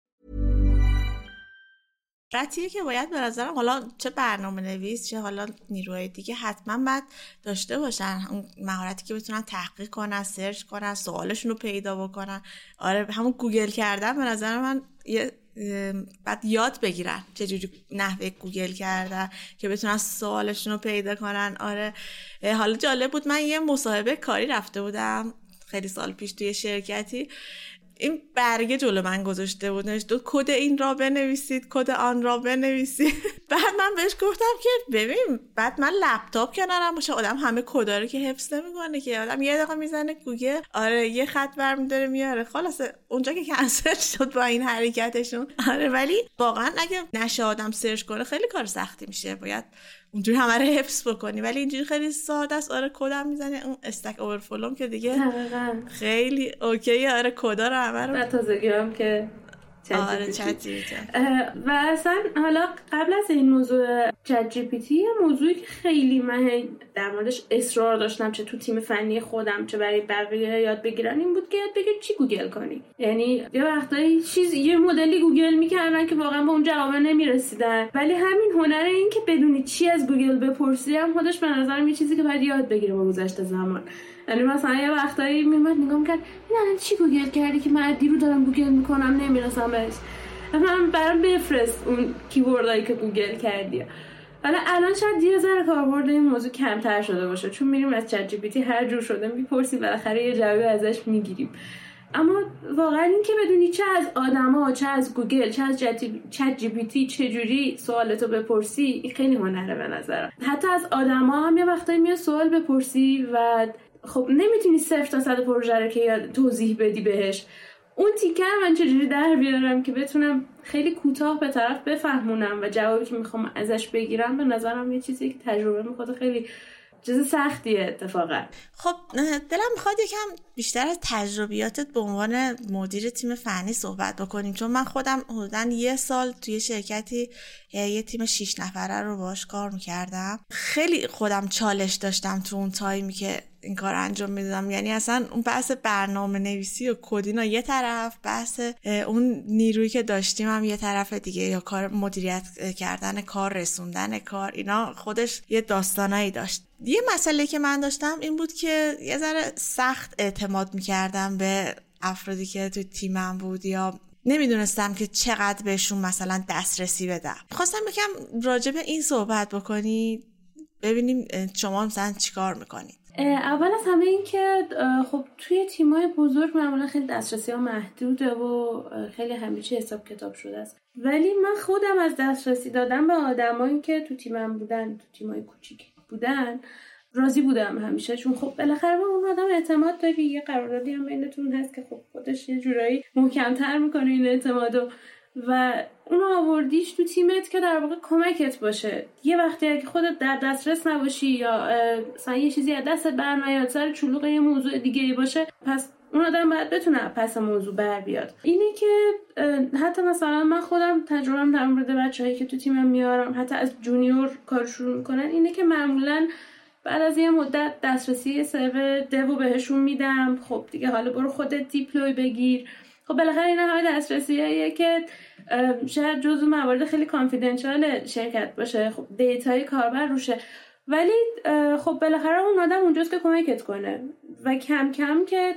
مهارتیه که باید به نظرم حالا چه برنامه نویس چه حالا نیروهای دیگه حتما باید داشته باشن. اون مهارتی که بتونن تحقیق کنن search کنن سوالشون رو پیدا بکنن. آره همون گوگل کردن به نظر من یه بعد یاد بگیرن چجوری نحوه گوگل کردن که بتونن سوالشون رو پیدا کنن. آره حالا جالب بود من یه مصاحبه کاری رفته بودم خیلی سال پیش توی شرکتی. این برگه جلو من گذاشته بود نوشته کد این را بنویسید کد آن را بنویسید. (laughs) بعد من بهش گفتم که ببین بعد من لپ‌تاپ کنارم باشه آدم همه کدا رو که حفظ نمی‌کنه که آدم یه دقیقه می‌زنه گوگل آره یه خط برمیداره میاره. خلاص اونجا که کنسل (laughs) شد با این حرکتشون. آره ولی واقعا اگه نشه آدم search کنه خیلی کار سختی میشه. باید اونجوری همه رو حفظ بکنی. ولی اینجوری خیلی ساده است. آره کدم می‌زنه؟ اون Stack Overflowم که دیگه خیلی okay. آره کدا رو همه رو تازگی هم که آره و اصلا حالا قبل از این موضوع ChatGPT موضوعی که خیلی من در موردش اصرار داشتم چه تو تیم فنی خودم چه برای بقیه یاد بگیرن این بود که یاد بگیر چی گوگل کنی. یعنی یه وقتایی چیز یه مدلی گوگل می‌کردن که واقعا به اون جواب نمی‌رسیدن. ولی همین هنر این که بدونی چی از گوگل بپرسی هم خودش به نظرم یه چیزی که باید یاد بگیره با گذشت زمان. یعنی مثلا یه وقتایی میومد نگاه می‌کرد این الان چی گوگل کردی که من رو دارم گوگل می‌کنم نمی‌رسم بهش. من برام بفرست اون keywordایی که گوگل کردی. حالا الان شاید یه ذره کاربرد این موضوع کمتر شده باشه. چون میریم از ChatGPT هر جور شده می‌پرسیم بالاخره یه جوابی ازش می‌گیریم. اما واقعا این که بدونی چه از آدما چه از گوگل چه از ChatGPT چجوری سوالتو بپرسی این خیلی هنره به نظرم. حتی از آدما هم یه وقتایی میاد سوال بپرسی و خب نمی‌تونی صفر تا صد پروژه رو که توضیح بدی بهش. اون تیکه من چجوری در بیارم که بتونم خیلی کوتاه به طرف بفهمونم و جوابی که می‌خوام ازش بگیرم به نظرم یه چیزی که تجربه می‌خواد خیلی چیز سختیه اتفاقا. خب دلم می‌خواد یکم بیشتر از تجربیاتت به عنوان مدیر تیم فنی صحبت بکنیم. چون من خودم حدودا یه سال توی شرکتی یه تیم شیش نفره رو باش کار می‌کردم. خیلی خودم چالش داشتم تو اون تایمی که این کار انجام می‌دادم. یعنی اصلا اون بحث برنامه نویسی و کدینا یه طرف بحث اون نیرویی که داشتیم هم یه طرف دیگه یا کار مدیریت کردن کار رسوندن کار اینا خودش یه داستانایی داشت. یه مسئله که من داشتم این بود که یه ذره سخت اعتماد می‌کردم به افرادی که تو تیمم بود یا نمی‌دونستم که چقدر بهشون مثلا دسترسی بدم. خواستم بگم راجع به این صحبت بکنی ببینیم شما مثلا چیکار می‌کنید اول از همه این که خب توی تیمای بزرگ معمولا خیلی دسترسی ها محدوده و خیلی چی حساب کتاب شده است. ولی من خودم از دسترسی دادم به آدمایی که تو تیمم بودن تو تیمای کوچیک بودن راضی بودم همیشه. چون خب بالاخره به اون آدم اعتماد داری یه قراردادی هم بینتون هست که خب خودش یه جورایی محکمتر می‌کنه این اعتمادو اونو آوردیش تو تیمت که در واقع کمکت باشه. یه وقتی اگه خودت در دسترس نباشی یا مثلا یه چیزی از دستت برمیاد سر شلوغ یه موضوع دیگه باشه پس اون آدم باید بتونه پس موضوع بر بیاد. اینه که حتی مثلا من خودم تجربه در مورد بچههایی که تو تیمم میارم حتی از junior کار شروع می‌کنن اینه که معمولا بعد از یه مدت دسترسی سرور دو بهشون میدم. خب دیگه حالا برو خودت deploy بگیر. خب بالاخره این همه دسترسیه که شاید جزو موارد خیلی confidential شرکت باشه. خب data ی کاربر روشه. ولی خب بالاخره اون آدم اونجاست که کمکت کنه. و کم کم که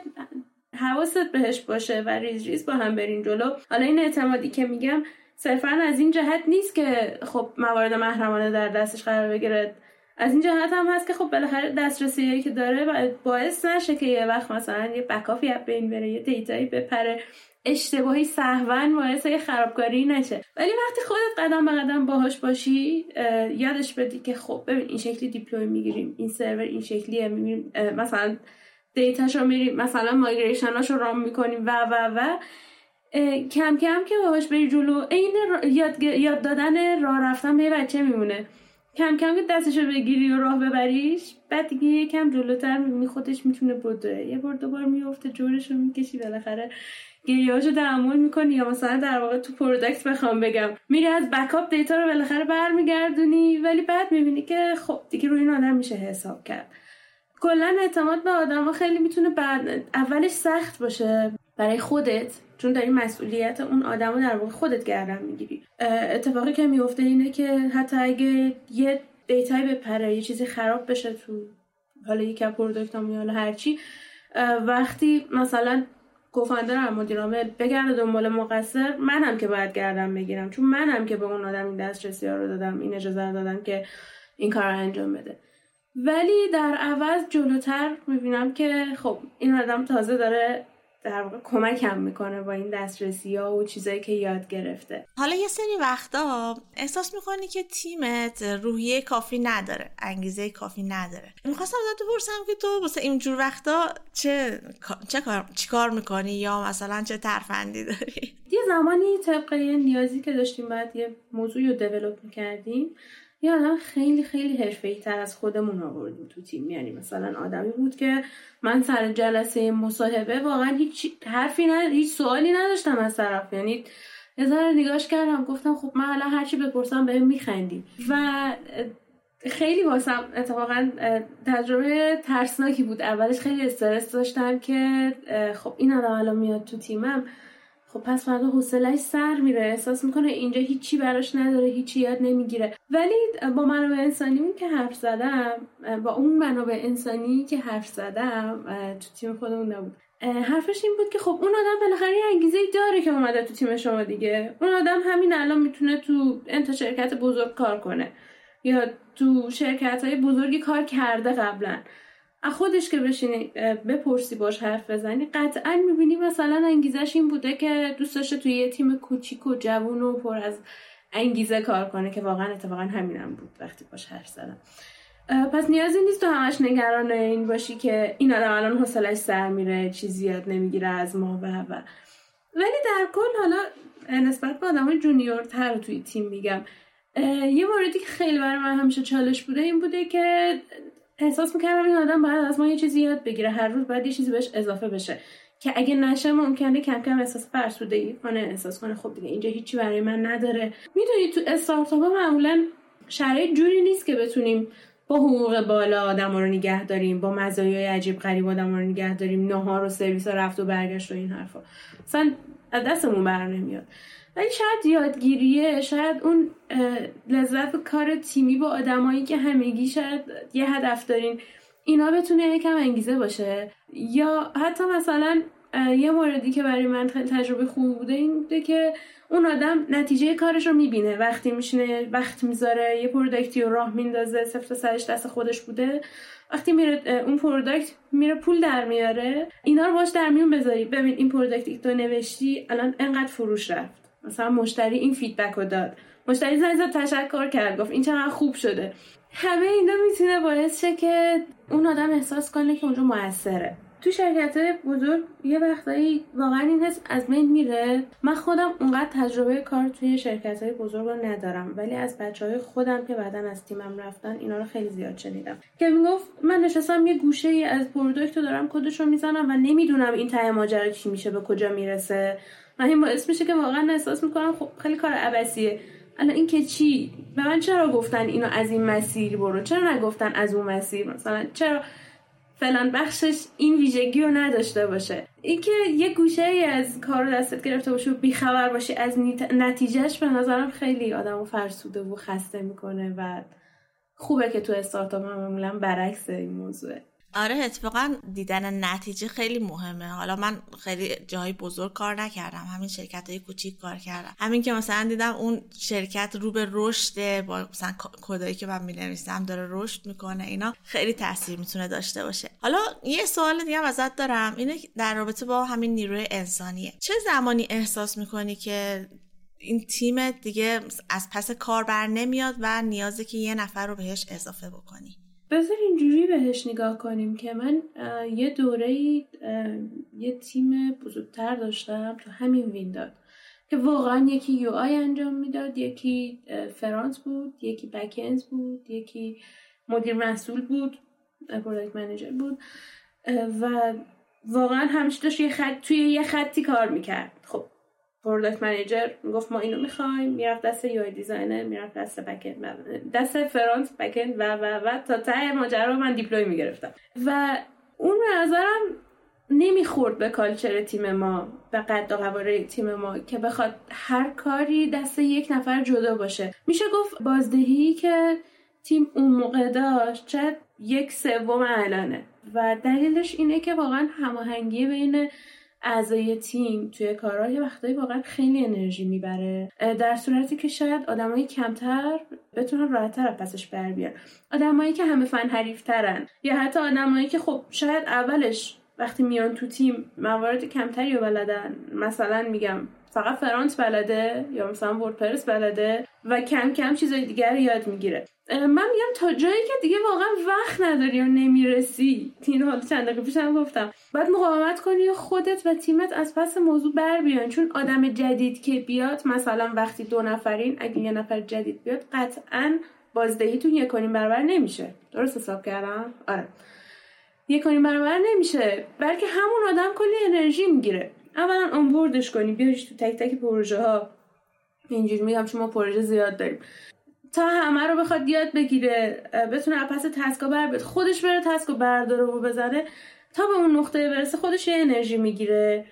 حواست بهش باشه و ریز ریز با هم برین جلو. حالا این اعتمادی که میگم صرفا از این جهت نیست که خب موارد محرمانه در دستش قرار بگیره. از این جهت هم هست که خب بالاخره دسترسی که داره باعث نشه که یه وقت مثلا یه backupی از بین بره یه data یی بپره اشتباهی سهواً باعث یه خرابکاری نشه. ولی وقتی خودت قدم به قدم باهاش باشی یادش بدی که خب ببین این شکلی deploy می‌گیریم این سرور این شکلیه می‌گیریم مثلا data ش رو میریم مثلا migrationاش رو run می‌کنیم و و و. کم کم که باهاش بری جلو این یاد, یاد دادن راه رفتن به بچه میمونه. کم کم که دستشو بگیری و راه ببریش بعد دیگه یکم جلوتر می‌بینی خودش می‌تونه بدوه. یه بار دوبار میفته جورش رو می‌کشی بالاخره گریهاشو تحمل می‌کنی یا مثلا در واقع تو product بخوام بگم. میری از backup data رو بالاخره برمیگردونی ولی بعد می‌بینی که خب دیگه روی این آدم میشه حساب کرد. کلا اعتماد به آدما خیلی می‌تونه بعد اولش سخت باشه برای خودت چون داری مسئولیت اون آدم رو در واقع خودت گردن می‌گیری. اتفاقی که میفته اینه که حتی اگه یه data یی بپره یه چیزی خراب بشه تو حالا یکی product هم حالا هرچی وقتی مثلا co-founder مدیر عامل بگرده دنبال مقصر منم که باید گردن بگیرم چون منم که به اون آدم این دسترسی رو دادم این اجازه رو دادم که این کار رو انجام بده. ولی در عوض جلوتر می‌بینم که خب این آدم تازه داره در واقع کمکم می‌کنه با این دسترسی ها و چیزایی که یاد گرفته. حالا یه سری وقتا احساس می‌کنی که تیمت روحیه کافی نداره انگیزه کافی نداره. می‌خواستم ازت بپرسم که تو واسه اینجور وقتا چه چه کار چیکار می‌کنی یا مثلا چه ترفندی داری؟ یه زمانی طبق یه نیازی که داشتیم بعد یه موضوعی رو دیولپ می‌کردیم. یه آدم خیلی خیلی حرفه‌ای تر از خودمون آوردیم تو تیم. یعنی مثلا آدمی بود که من سر جلسه مصاحبه واقعا هیچ حرفی نه هیچ سوالی نداشتم از طرف. یعنی یه ذره نگاش کردم گفتم خب من الان هرچی بپرسم بهم میخندی. و خیلی واسم اتفاقا تجربه ترسناکی بود. اولش خیلی استرس داشتم که خب این آدم الان میاد تو تیمم. خب پس فردا حوصلش سر میره. احساس می‌کنه اینجا هیچی براش نداره هیچی یاد نمی‌گیره. ولی با منابع انسانی که حرف زدم با اون منابع انسانی که حرف زدم تو تیم خودمون نبود. حرفش این بود که خب اون آدم بالاخره انگیزه داره که اومده تو تیم شما دیگه. اون آدم همین الان می‌تونه تو انت شرکت بزرگ کار کنه. یا تو شرکت های بزرگی کار کرده قبلا. خودش که بشینی بپرسی باش حرف بزنی. قطعا می‌بینی مثلا انگیزش این بوده که دوست داشته توی یه تیم کوچیک و جوون و پر از انگیزه کار کنه که واقعا اتفاقا همینم بود وقتی باش حرف زدم. پس نیازی نیست تو همش نگران این باشی که این آدم الان حوصلش سر میره چیزی یاد نمی‌گیره از ما و و. ولی در کل حالا نسبت به آدم جونیور تر توی تیم میگم. یه موردی که خیلی برای من همیشه چالش بوده این بوده که احساس می‌کردم این آدم باید از ما یه چیزی یاد بگیره هر روز باید یه چیزی بهش اضافه بشه. که اگه نشه ممکنه کم کم احساس فرسودگی کنه احساس کنه خب دیگه اینجا هیچی برای من نداره. می‌دونی تو استارتاپ ها معمولا شرایط جوری نیست که بتونیم با حقوق بالا آدم رو نگه داریم با مزایای عجیب غریب آدم رو نگه داریم نهار و سرویس رفت و برگشت و این حرفا. اصلا دستمون بر نمیاد. ولی شاید یادگیریه شاید اون لذت کار تیمی با آدمایی که همگی شاید یه هدف دارین اینا بتونه یکم انگیزه باشه. یا حتی مثلا یه موردی که برای من تجربه خوب بوده این بوده که اون آدم نتیجه کارش رو می‌بینه. وقتی میشینه وقت می‌ذاره یه productی رو راه میندازه صفر تا صدش دست خودش بوده. وقتی میره اون product میره پول در میاره. اینا رو باهاش در میون بذاری. ببین این productی تو نوشتی الان انقدر فروش رفت. مثلا مشتری این feedback رو داد. مشتری زنگ تشکر کرد گفت این چقدر خوب شده. همه اینا می‌تونه باعث شه که اون آدم احساس کنه که اونجا موثره. تو شرکت بزرگ یه وقتایی واقعا این حس از بین میره. من خودم اونقدر تجربه کار توی شرکت های بزرگ رو ندارم ولی از بچه های خودم که بعدا از تیمم رفتن اینا رو خیلی زیاد شنیدم. که می‌گفت من نشستم یه گوشه ای از product رو دارم کدش رو می‌زنم و نمی‌دونم این ته ماجرا چی میشه به کجا می‌رسه. من این باعث میشه که واقعا احساس می‌کنم خب خیلی کار عبثیه الان این که چی؟ به من چرا گفتن اینو از این مسیر برو؟ چرا نگفتن از اون مسیر؟ مثلا چرا فلان بخشش این ویژگی رو نداشته باشه؟ اینکه یه گوشه ای از کار دستت گرفته باشه و بیخبر باشی از نتیجهش به نظرم خیلی آدم فرسوده و خسته می‌کنه و خوبه که تو استارتاپ هم معمولا برعکس این موضوعه. آره اتفاقا دیدن نتیجه خیلی مهمه. حالا من خیلی جای بزرگ کار نکردم. همین شرکت های کوچیک کار کردم. همین که مثلا دیدم اون شرکت رو به رشد با مثلا کدایی که من می‌نویسم داره رشد می‌کنه اینا خیلی تاثیر می‌تونه داشته باشه. حالا یه سوال دیگه ازت دارم. اینه در رابطه با همین نیروی انسانیه. چه زمانی احساس می‌کنی که این تیم دیگه از پس کار بر نمیاد و نیازه که یه نفر رو بهش اضافه بکنی؟ بذار اینجوری بهش نگاه کنیم که من یه دوره یه تیم بزرگتر داشتم تو همین وینداد که واقعا یکی یو آی انجام می‌داد یکی فرانس بود یکی بکنز بود یکی مدیر مسئول بود product manager بود و واقعا همیشه داشت یه خط توی یه خطی کار می‌کرد. خب product manager می‌گفت ما اینو می‌خوایم. می‌رفت دست UI designer می‌رفت دست backend دست frontend و و و تا ته ماجرا من deploy می‌گرفتم. و اون به نظرم نمی‌خورد به culture تیم ما به قد و قواره تیم ما که بخواد هر کاری دست یک نفر جدا باشه. میشه گفت بازدهی که تیم اون موقع داشت چه یک سوم الانه. و دلیلش اینه که واقعا هماهنگی بین اعضای تیم توی کارها یه وقتایی واقعا خیلی انرژی می‌بره. در صورتی که شاید آدمایی کمتر بتونن راحتتر پسش بر بیان. آدمایی که همه فن حریفترن. یا حتی آدمایی که خب شاید اولش وقتی میان تو تیم موارد کمتری رو بلدن. مثلا میگم فقط فرانس بلده یا مثلا وردپرس بلده و کم کم چیزای دیگر یاد می‌گیره. من میگم تا جایی که دیگه واقعا وقت نداری و نمی‌رسی. تین حالا چند دقیقه پیشم گفتم. باید مقاومت کنی خودت و تیمت از پس موضوع بر بیان. چون آدم جدید که بیاد مثلا وقتی دو نفرین اگه یه نفر جدید بیاد قطعا بازدهیتون یک کنیم برابر نمیشه. درست حساب کردم؟ آره. یک کنیم برابر نمیشه. بلکه همون آدم کلی انرژی می‌گیره. اولا آنبوردش کنی بیاریش تو تک تک پروژه ها اینجوری میگم چون ما پروژه زیاد داریم. تا همه رو بخواد یاد بگیره بتونه پس تسکا بر بیاد خودش بره تسکا برداره و بزنه تا به اون نقطه برسه خودش یه انرژی می‌گیره.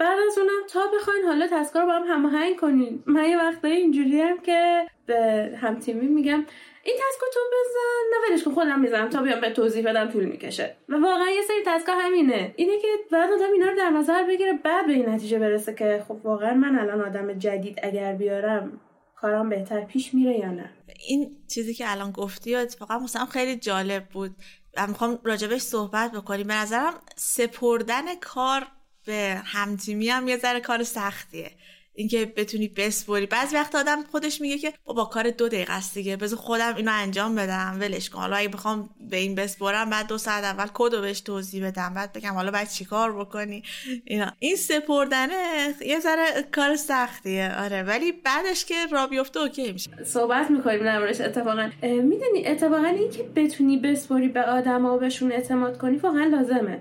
بعد از اونم تا بخواین حالا تسکا رو با هم هماهنگ کنین. من یه وقتایی اینجوری هم که به هم تیمی میگم این تسکو تو بزن. نه ولش کن خودم می‌زنم تا بیام به توضیح بدم طول می‌کشه. و واقعا یه سری تسکا همینه. اینه که بعد آدم اینا رو در نظر بگیره بعد به این نتیجه برسه که خب واقعا من الان آدم جدید اگر بیارم کارم بهتر پیش میره یا نه. این چیزی که الان گفتی اتفاقا مثلا خیلی جالب بود. و می‌خوام راجبش صحبت بکنیم. به نظرم سپردن کار به همتیمی هم یه ذره کار سختیه. اینکه بتونی بسپری. بعضی وقت آدم خودش میگه که با کار دو دقیقه است دیگه. بذار خودم اینو انجام بدم. ولش کن. حالا اگه بخوام به این بسپرم بعد دو ساعت اول کد رو بهش توضیح بدم. بعد بگم حالا باید چیکار بکنی؟ اینا. این سپردنه یه ذره کار سختیه. آره. ولی بعدش که را بیفته اوکی میشه. صحبت می‌کنیم دربارش اتفاقا. می‌دونی اتفاقا اینکه بتونی بسپری به آدم و بهشون اعتماد کنی واقعا لازمه.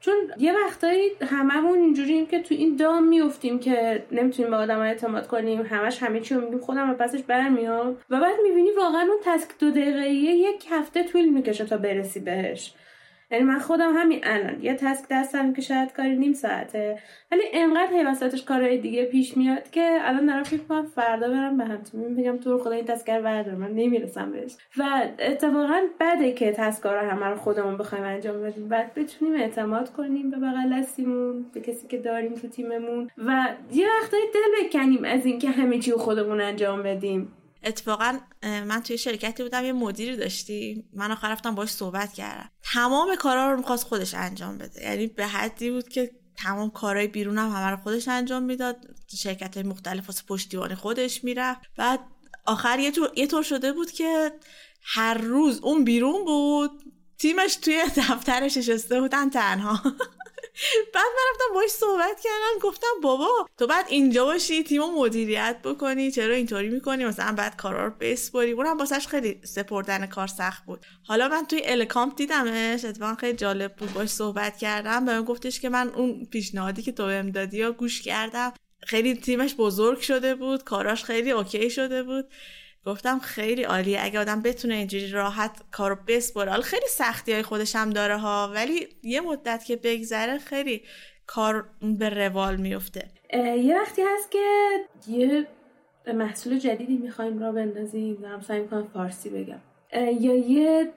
چون یه وقتایی هممون اینجوریم که تو این دام میفتیم که نمی‌تونیم به آدم اعتماد کنیم همش همه چی رو میگیم خودم پسش برمیام و بعد می‌بینی واقعا اون تسک دو دقیقه یک هفته طول می‌کشه تا برسی بهش. یعنی من خودم همین الان. یه تسک دستم که شاید کاری نیم ساعته. ولی انقدر هی وسطش کارهای دیگه پیش میاد که الان دارم فکر کنم فردا برم به هم تیم تو خدا این تسکر بردار. من نمی‌رسم بهش. و اتفاقا بده که تسکار همه رو خودمون بخوایم انجام بدیم. بعد بتونیم اعتماد کنیم به بغل دستیمون به کسی که داریم تو تیممون. و یه وقتایی دل بکنیم از اینکه همه چی خودمون انجام بدیم. اتفاقا من توی شرکتی بودم یه مدیری داشتیم من آخر رفتم باش صحبت کردم. تمام کارا رو می‌خواست خودش انجام بده. یعنی به حدی بود که تمام کارهای بیرون هم همه رو خودش انجام می‌داد. شرکت های مختلف واسه پشتیبانی خودش می‌رفت. بعد آخر یه طور, یه طور شده بود که هر روز اون بیرون بود. تیمش توی دفترش نشسته بودن تنها. (laughs) بعد من رفتم باش صحبت کردم گفتم بابا تو بعد اینجا باشی تیم مدیریت بکنی چرا اینطوری می‌کنی؟ مثلا بعد کارا رو بسپری اونم واسش خیلی سپردن کار سخت بود. حالا من توی الکامپ دیدمش اتفاقا خیلی جالب بود باش صحبت کردم. به من گفتش که من اون پیشنهادی که تو بهم دادی یا گوش کردم خیلی تیمش بزرگ شده بود کاراش خیلی اوکی شده بود. گفتم خیلی عالیه. اگه آدم بتونه اینجوری راحت کارو بسپره حالا خیلی سختی های خودش هم داره ها ولی یه مدت که بگذره خیلی کار به روال میفته یه وقتی هست که یه محصول جدیدی می‌خوایم را بندازیم. دارم سعی می‌کنم فارسی بگم. یا یه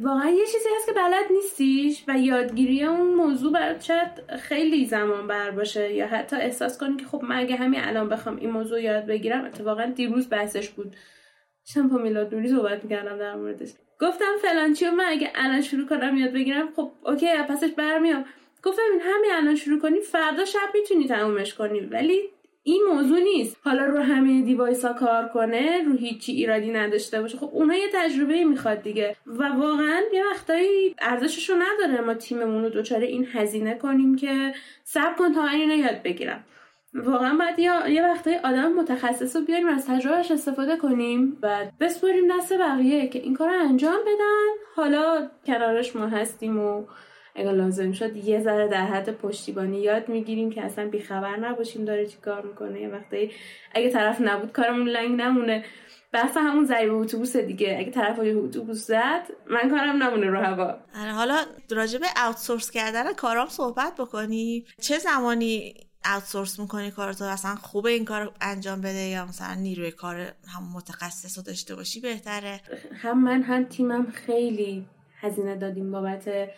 واقعا یه چیزی هست که بلد نیستیش و یادگیری اون موضوع برات شاید خیلی زمان بر باشه. یا حتی احساس کنی که خب من اگه همین الان بخوام این موضوع یاد بگیرم اتفاقا دیروز بحثش بود. شم با میلاد نوری صحبت می‌کردم در موردش. گفتم فلان چیو من اگه الان شروع کنم یاد بگیرم خب okay پسش برمیام. گفتم این همین الان شروع کنی فردا شب می‌تونی تمومش کنی. ولی این موضوع نیست. حالا رو همه device ها کار کنه رو هیچی ایرادی نداشته باشه. خب اونها یه تجربه می‌خواد دیگه. و واقعا یه وقتایی ارزشش رو نداره ما تیممون رو دچار این هزینه کنیم که سب کن تا من اینو یاد بگیرم. واقعا باید یه, وقتایی آدم متخصص رو بیاریم از تجربهش استفاده کنیم و بسپریم دست بقیه که این کار رو انجام بدن. حالا کنارش ما هستیم و اگر لازم شد یه ذره در حد پشتیبانی یاد می‌گیریم که اصلا بیخبر نباشیم داره چی کار می‌کنه. یه وقتی اگه طرف نبود کارمون لنگ نمونه. بحث همون ضریب اتوبوس دیگه. اگه طرف یه اتوبوس زد من کارم نمونه رو هوا. آره، حالا راجع به اوتسورس کردن کارام صحبت بکنی. چه زمانی اوتسورس می‌کنی کارتو؟ اصلا خوبه این کار انجام بده یا مثلا نیروی کار هم متخصص رو داشته باشی بهتره؟ هم من هم تیمم خیلی هزینه دادیم بابت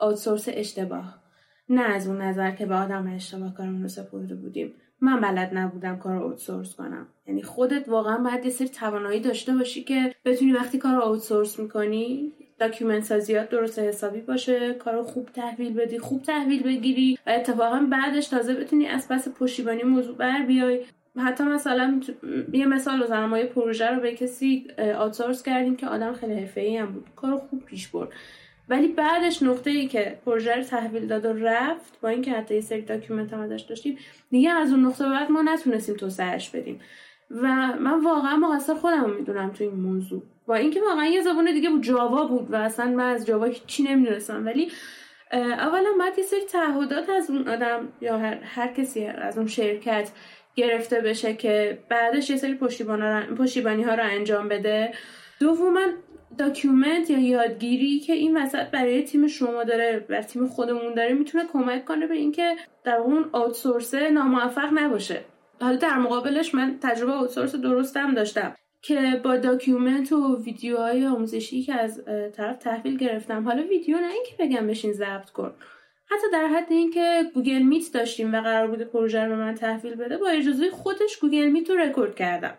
آوتسورس اشتباه. نه از اون نظر که به آدم اشتباه کارمون رو سپرده بودیم. من بلد نبودم کار رو اوتسورس کنم. یعنی خودت واقعا باید یه سری توانایی داشته باشی که بتونی وقتی کار رو اوتسورس می‌کنی document سازیات درست حسابی باشه کار رو خوب تحویل بدی خوب تحویل بگیری و اتفاقا بعدش تازه بتونی از پس پشتیبانی موضوع بر بیای. حتی مثلا یه مثال بزنم ما یه پروژه رو به کسی outsource کردیم که آدم خیلی حرفه‌ای هم بود. کار خوب پیش برد. ولی بعدش نقطه ای که پروژه رو تحویل داد و رفت با اینکه حتی یه سری document هم ازش داشتیم دیگه از اون نقطه بعد ما نتونستیم توسعهش بدیم. و من واقعا مقصر خودم می‌دونم تو این موضوع. با اینکه واقعا یه زبان دیگه بود جاوا بود و اصلا من از جاوا هیچی نمی‌دونستم. ولی اولا باید یه سری تعهدات از اون آدم یا هر, هر کسی از اون شرکت گرفته بشه که بعدش یه سری پشتیبانی ها رو انجام بده. دوما داکیومنت یا یادگیری که این وسط برای تیم شما داره و تیم خودمون داره می‌تونه کمک کنه به اینکه در اون outsource ه ناموفق نباشه. حالا در مقابلش من تجربه outsource درستم داشتم که با document و ویدیوهای آموزشی که از طرف تحویل گرفتم. حالا ویدیو نه اینکه بگم بشین ضبط کن. حتی در حد اینکه Google Meet داشتیم و قرار بوده پروژه رو من تحویل بده با اجازه خودش Google Meet رو رکورد کردم.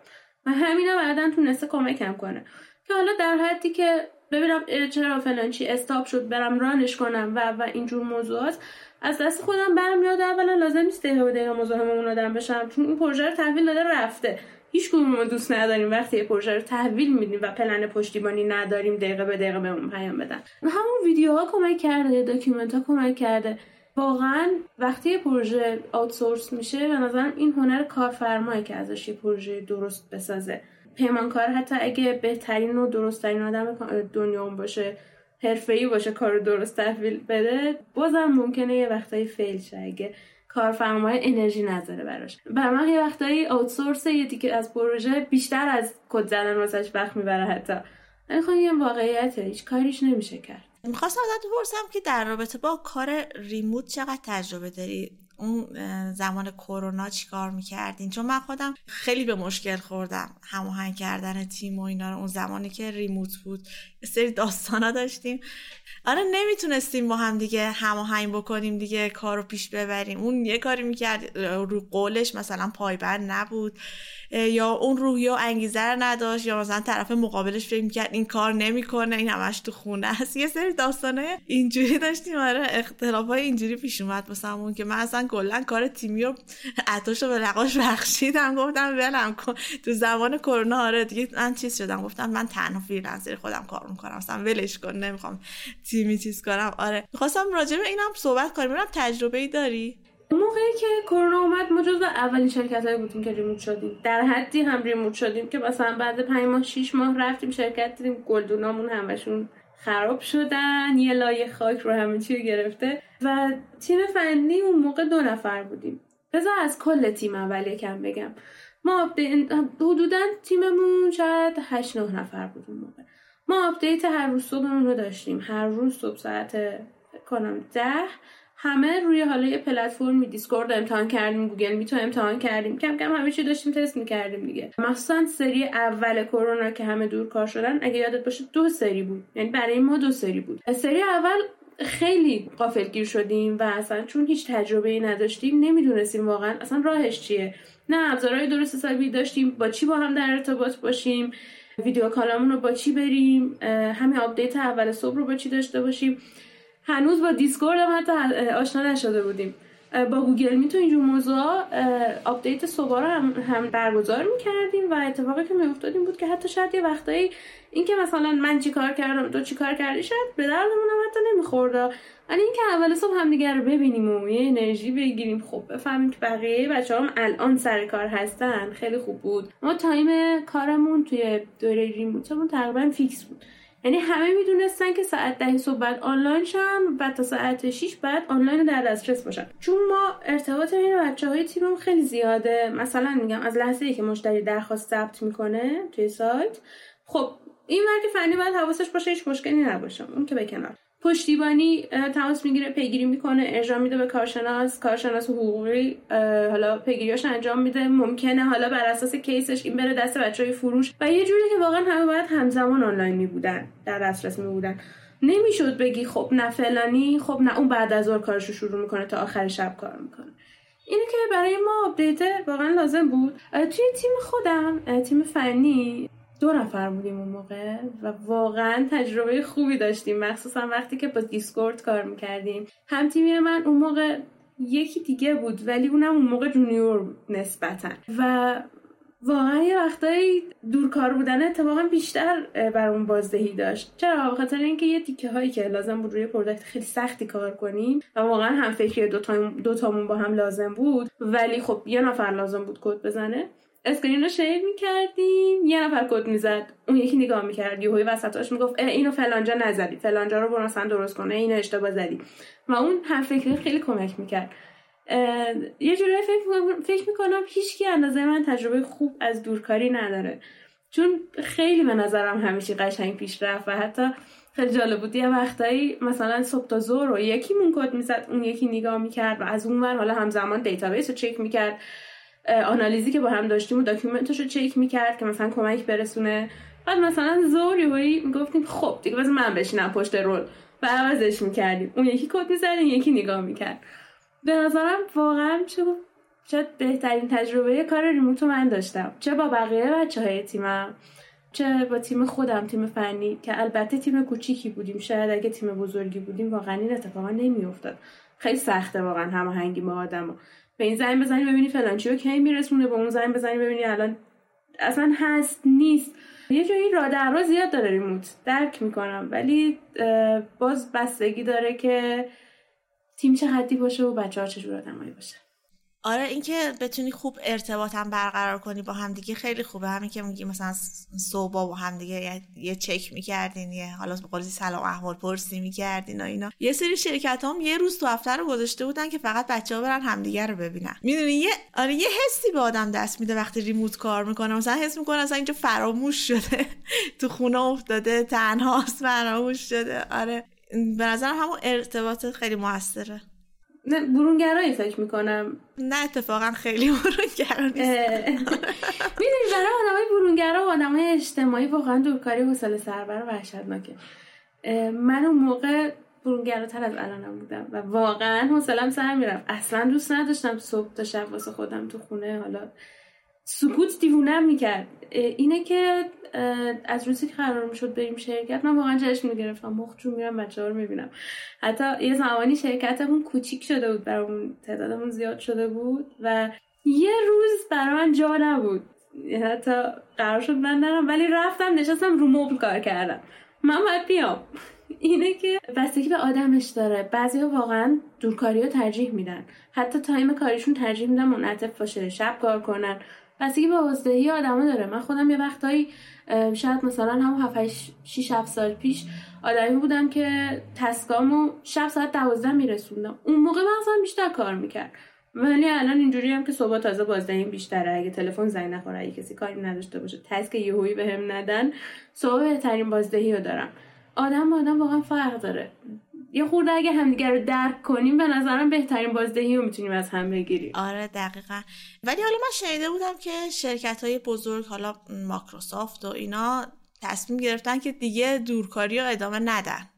و همینا بعدا تونسته کمکم کنه. که حالا در حدی که ببینم چرا فلان چی stop شد برم run ش کنم و و اینجور موضوعات از دست خودم برمیاد اولا لازم نیست دقیقه به دقیقه مزاحم آدم بشم چون این پروژه رو تحویل داده رفته. هیچ ما دوست نداریم وقتی یه پروژه رو تحویل میدیم و پلن پشتیبانی نداریم دقیقه به دقیقه بهمون پیام بدن. همون ویدیوها کمک کرده document ها کمک کرده. واقعا وقتی یه پروژه outsource میشه به نظرم این هنر کارفرمایی که ازش یه پروژه درست بسازه. پیمانکار حتی اگه بهترین و درستترین آدم دنیا باشه حرفه‌ای باشه کار درست تحویل بده بازم ممکنه یه وقتایی فیل شه. اگه کارفرمای انرژی نذاره براش. بر من یه وقتایی آوتسورس یه دیگه از پروژه بیشتر از کد زدن واسش وقت می‌بره حتی. ولی خب یه واقعیت هیچ کاریش نمیشه کرد. می‌خواستم ازت بپرسم که در رابطه با کار ریموت چقدر تجربه داری؟ اون زمان کرونا چیکار می‌کردین؟ چون من خودم خیلی به مشکل خوردم هماهنگ کردن تیم و اینا رو. اون زمانی که ریموت بود سری داستانا داشتیم. آره نمی‌تونستیم با هم دیگه هماهنگ بکنیم دیگه کار رو پیش ببریم. اون یه کاری می‌کرد رو قولش مثلا پایبند نبود. یا اون روحیه و انگیزه رو نداشت یا مثلا طرف مقابلش فکر می‌کرد این کار نمی‌کنه این همش تو خونه است. یه سری داستانه اینجوری داشتیم. آره اختلاف های اینجوری پیش اومد واسمون که من اصلا کلا کار تیمی رو عطاش رو به لقاش بخشیدم. گفتم ولم کن. تو زمان کرونا آره دیگه من چیز شدم. گفتم من تنها freelancer خودم کار می‌کنم اصلا ولش کن نمی‌خوام تیمی چیز کنم. آره می‌خواستم راجع به اینم صحبت کنیم تجربه ای داری؟ موقعی که کرونا اومد ما جزو اولین شرکت هایی بودیم که remote شدیم. در حدی هم remote شدیم که مثلا بعد پنج ماه شیش ماه رفتیم شرکت دیدیم گلدونامون همشون خراب شدن یه لایه خاک رو همه چی گرفته و تیم فنی اون موقع دو نفر بودیم. بذار از کل تیم اول یکم بگم. ما حدودا تیممون شاید هشت نه نفر بود اون موقع. ما update هر روز صبحمون رو داشتیم. هر روز صبح ساعت کنم ده همه روی حالا یه پلتفرمی Discord امتحان کردیم Google Meet و امتحان کردیم. کم کم همه چی داشتیم تست می‌کردیم دیگه. مخصوصا سری اول کرونا که همه دور کار شدن اگه یادت باشه دو سری بود. یعنی برای ما دو سری بود. سری اول خیلی غافلگیر شدیم و اصلا چون هیچ تجربه ای نداشتیم نمی‌دونستیم واقعا اصلا راهش چیه. نه ابزارهای درست حسابی داشتیم با چی با هم در ارتباط باشیم video call امون رو با چی بریم همین update اول صبح رو با چی داشته باشیم. هنوز با Discord هم حتی آشنا نشده بودیم. با Google Meet و اینجور موضوع update صبح رو هم, هم برگزار می‌کردیم و اتفاقی که میافتاد این بود که حتی شاید یه وقتایی اینکه مثلا من چی کار کردم تو چی کار کردی شاید به دردمون هم حتی نمی‌خورد. ولی اینکه اول صبح همدیگه رو ببینیم و یه انرژی بگیریم. خب بفهمیم که بقیه بچه‌ها هم الان سر کار هستن. خیلی خوب بود. ما time کارمون توی دوره remote مون تقریبا fix بود. یعنی همه می‌دونستن که ساعت ده صبح باید آنلاین شن و تا ساعت 6 باید آنلاین در دسترس باشن. چون ما ارتباط بین بچه های تیممون خیلی زیاده. مثلا میگم از لحظه ای که مشتری درخواست ثبت می‌کنه توی سایت خب این مرک فنی باید حواسش باشه هیچ مشکلی نباشه. اون که به کنار. پشتیبانی تماس می‌گیره پیگیری می‌کنه ارجاع میده به کارشناس. کارشناس حقوقی حالا پیگیریاش انجام میده. ممکنه حالا بر اساس case ش این بره دست بچه فروش. و یه جوری که واقعا همه باید همزمان آنلاین میبودن در دسترس میبودن. نمی‌شد بگی خب نه فلانی خب نه اون بعد از کارش رو شروع می‌کنه تا آخر شب کار می‌کنه. اینه که برای ما update واقعا لازم بود. توی تیم خودم تیم فنی دو نفر بودیم اون موقع و واقعا تجربه خوبی داشتیم. مخصوصا وقتی که با Discord کار می‌کردیم. هم تیمی من اون موقع یکی دیگه بود ولی اونم اون موقع junior نسبتا. و واقعا یه وقتایی دورکار بودن اتفاقا بیشتر بر اون بازدهی داشت. چرا؟ به خاطر اینکه یه تیکه هایی که لازم بود روی product خیلی سختی کار کنیم و واقعا هم فکری دو, تامون با هم لازم بود ولی خب یه نفر لازم بود کد بزنه. screen رو share می‌کردیم یه نفر کد می‌زد. اون یکی نگاه می‌کرد یهوی وسطاش می‌گفت اینو فلانجا نزدی. فلانجا رو برو مثلا درست کنه اینو اشتباه زدی. و اون هم فکری خیلی کمک می‌کرد. یه جورایی فکر, فکر می‌کنم هیچکی اندازه من تجربه خوب از دورکاری نداره. چون خیلی به نظرم همیشه قشنگ پیش رفت و حتی خیلی جالب بود. یه وقتایی مثلا صبح تا ظهر رو یکی مون کد می‌زد اون یکی نگاه می‌کرد و از اون ور حالا همزمان database رو چک می‌کرد. آنالیزی که با هم داشتیم و داکیومنتش رو چک می‌کرد که مثلا کمک برسونه. بعد مثلا زور یهویی می‌گفتیم خب دیگه بذار من بشینم پشت رول. و عوضش می‌کردیم. اون یکی کد می‌زد یکی نگاه می‌کرد. به نظرم واقعا چه شاید بهترین تجربه کار ریموت من داشتم. چه با بقیه بچه های تیمم چه با تیم خودم تیم فنی که البته تیم کوچیکی بودیم. شاید اگه تیم بزرگی بودیم واقعا این اتفاقا نمیافتاد. خیلی سخته واقعا هماهنگی با آدم به این زنگ بزنی ببینی فلان چیو کی میرسونه به اون زنگ بزنی ببینی الان اصلا هست نیست. یه جایی را در زیاد داره ریموت. درک می‌کنم. ولی باز بستگی داره که تیم چه حدی باشه و بچه ها چجور آدمایی باشه. آره اینکه بتونی خوب ارتباط هم برقرار کنی با هم دیگه خیلی خوبه. همین که میگی مثلا صبح با هم دیگه یه چک می‌کردین یه حالا به قولی سلام احوال پرسی می‌کردین و اینا. یه سری شرکت هم یه روز تو هفته رو گذاشته بودن که فقط بچه ها برن همدیگه رو ببینن. می‌دونی یه آره یه حسی به آدم دست میده وقتی ریموت کار می‌کنه. مثلا حس می‌کنه اصلا اینجا فراموش شده. (laughs) تو خونه افتاده تنهاست فراموش شده. آره به نظرم همون ارتباط خیلی موثره. نه برونگرایی فکر می‌کنم. نه اتفاقا خیلی برونگرا نیست. می‌دونی برای آدمای برونگرا و آدمای اجتماعی واقعا دورکاری حوصله سربر و وحشتناکه. من اون موقع برونگراتر از الانم بودم و واقعا حوصلم سر می‌رفت. اصلا دوست نداشتم صبح تا شب واسه خودم تو خونه حالا سکوت دیوونم می‌کرد. اینه که از روزی که قرار می‌شد بریم شرکت من واقعا جشن می‌گرفتم. مخجون میرم بچه ها رو می‌بینم. حتی یه زمانی شرکتمون کوچیک شده بود برامون تعدادمون زیاد شده بود و یه روز برای من جا نبود. حتی قرار شد من نرم ولی رفتم نشستم رو مبل کار کردم. من باید بیام. اینه که بستگی به آدمش داره. بعضی ها واقعا دورکاری رو ترجیح میدن. حتی تایم کاریشون ترجیح میدن منعطف باشه شب کار کنن. بستگی به بازدهی آدما داره. من خودم یه وقتایی شاید مثلا هم 7 6 7 سال پیش آدمی بودم که تسکامو شب ساعت 12 میرسوندم. اون موقع من اصلا بیشتر کار می‌کرد. ولی الان اینجوری هم که صبح تازه بازدهیم بیشتره. اگه تلفن زنگ نخوره اگه کسی کاری نداشته باشه تسک یهویی بهم ندن صبح بهترین بازدهی رو دارم. آدم با آدم واقعا فرق داره. یه خورده اگه همدیگه رو درک کنیم به نظرم بهترین بازدهی رو می‌تونیم از هم بگیریم. آره دقیقا. ولی حالا من شنیده بودم که شرکت های بزرگ حالا ماکروسافت و اینا تصمیم گرفتن که دیگه دورکاری رو ادامه ندن.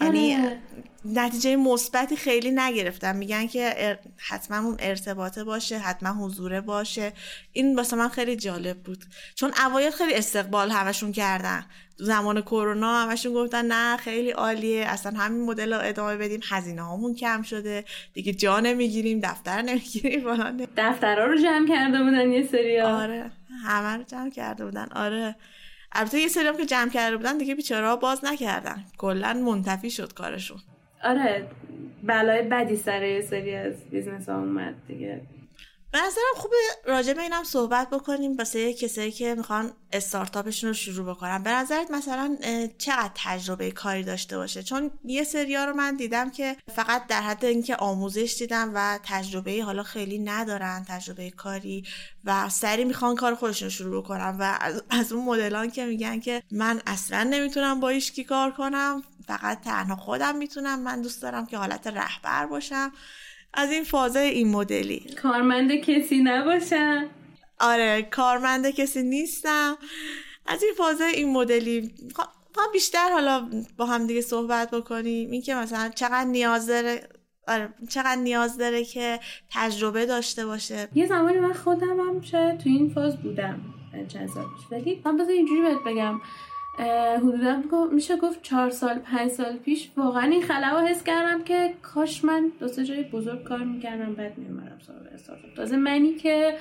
یعنی آره. نتیجه مثبتی خیلی نگرفتم. میگن که حتما اون ارتباطه باشه حتما حضوره باشه. این واسه من خیلی جالب بود. چون اوایل خیلی استقبال همشون کردن. زمان کرونا همشون گفتن نه خیلی عالیه. اصلا همین مدل رو ادامه بدیم. هزینه هامون کم شده. دیگه جا نمی‌گیریم دفتر نمی‌گیریم. (laughs) دفترها رو جمع کرده بودن یه سری آره. همه رو جمع کرده بودن. آره. البته یه سری هم که جمع کرده بودن دیگه بیچاره باز نکردن. کلا منتفی شد کارشون. آره بلای بدی سر یه سری از business ها اومد دیگه. به نظرم خوبه راجع به اینم صحبت بکنیم. واسه کسایی که می‌خوان استارتاپشون رو شروع بکنن. به نظرت مثلا چقدر تجربه کاری داشته باشه؟ چون یه سریا رو من دیدم که فقط در حد اینکه آموزش دیدم و تجربه حالا خیلی ندارن تجربه کاری و سری می‌خوان کار خودشون شروع بکنن و از, اون مدلان که میگن که من اصلا نمی‌تونم با کی کار کنم فقط تنها خودم می‌تونم. من دوست دارم که حالت رهبر باشم. از این فازه این مدلی. کارمند کسی نباشم. آره کارمند کسی نیستم. از این فازه این مدلی. ما بیشتر حالا با هم دیگه صحبت بکنیم. این که مثلا چقدر نیاز داره آره چقدر نیاز داره که تجربه داشته باشه. یه زمانی من خودم هم شاید تو این فاز بودم. چند سال ولی من بذار اینجوری بهت بگم. حدودا میشه گفت چهار سال پنج سال پیش. واقعا این خلا حس کردم که کاش من دو سه جای بزرگ کار می‌کردم بعد میومدم سراغ استارتاپ. تازه منی که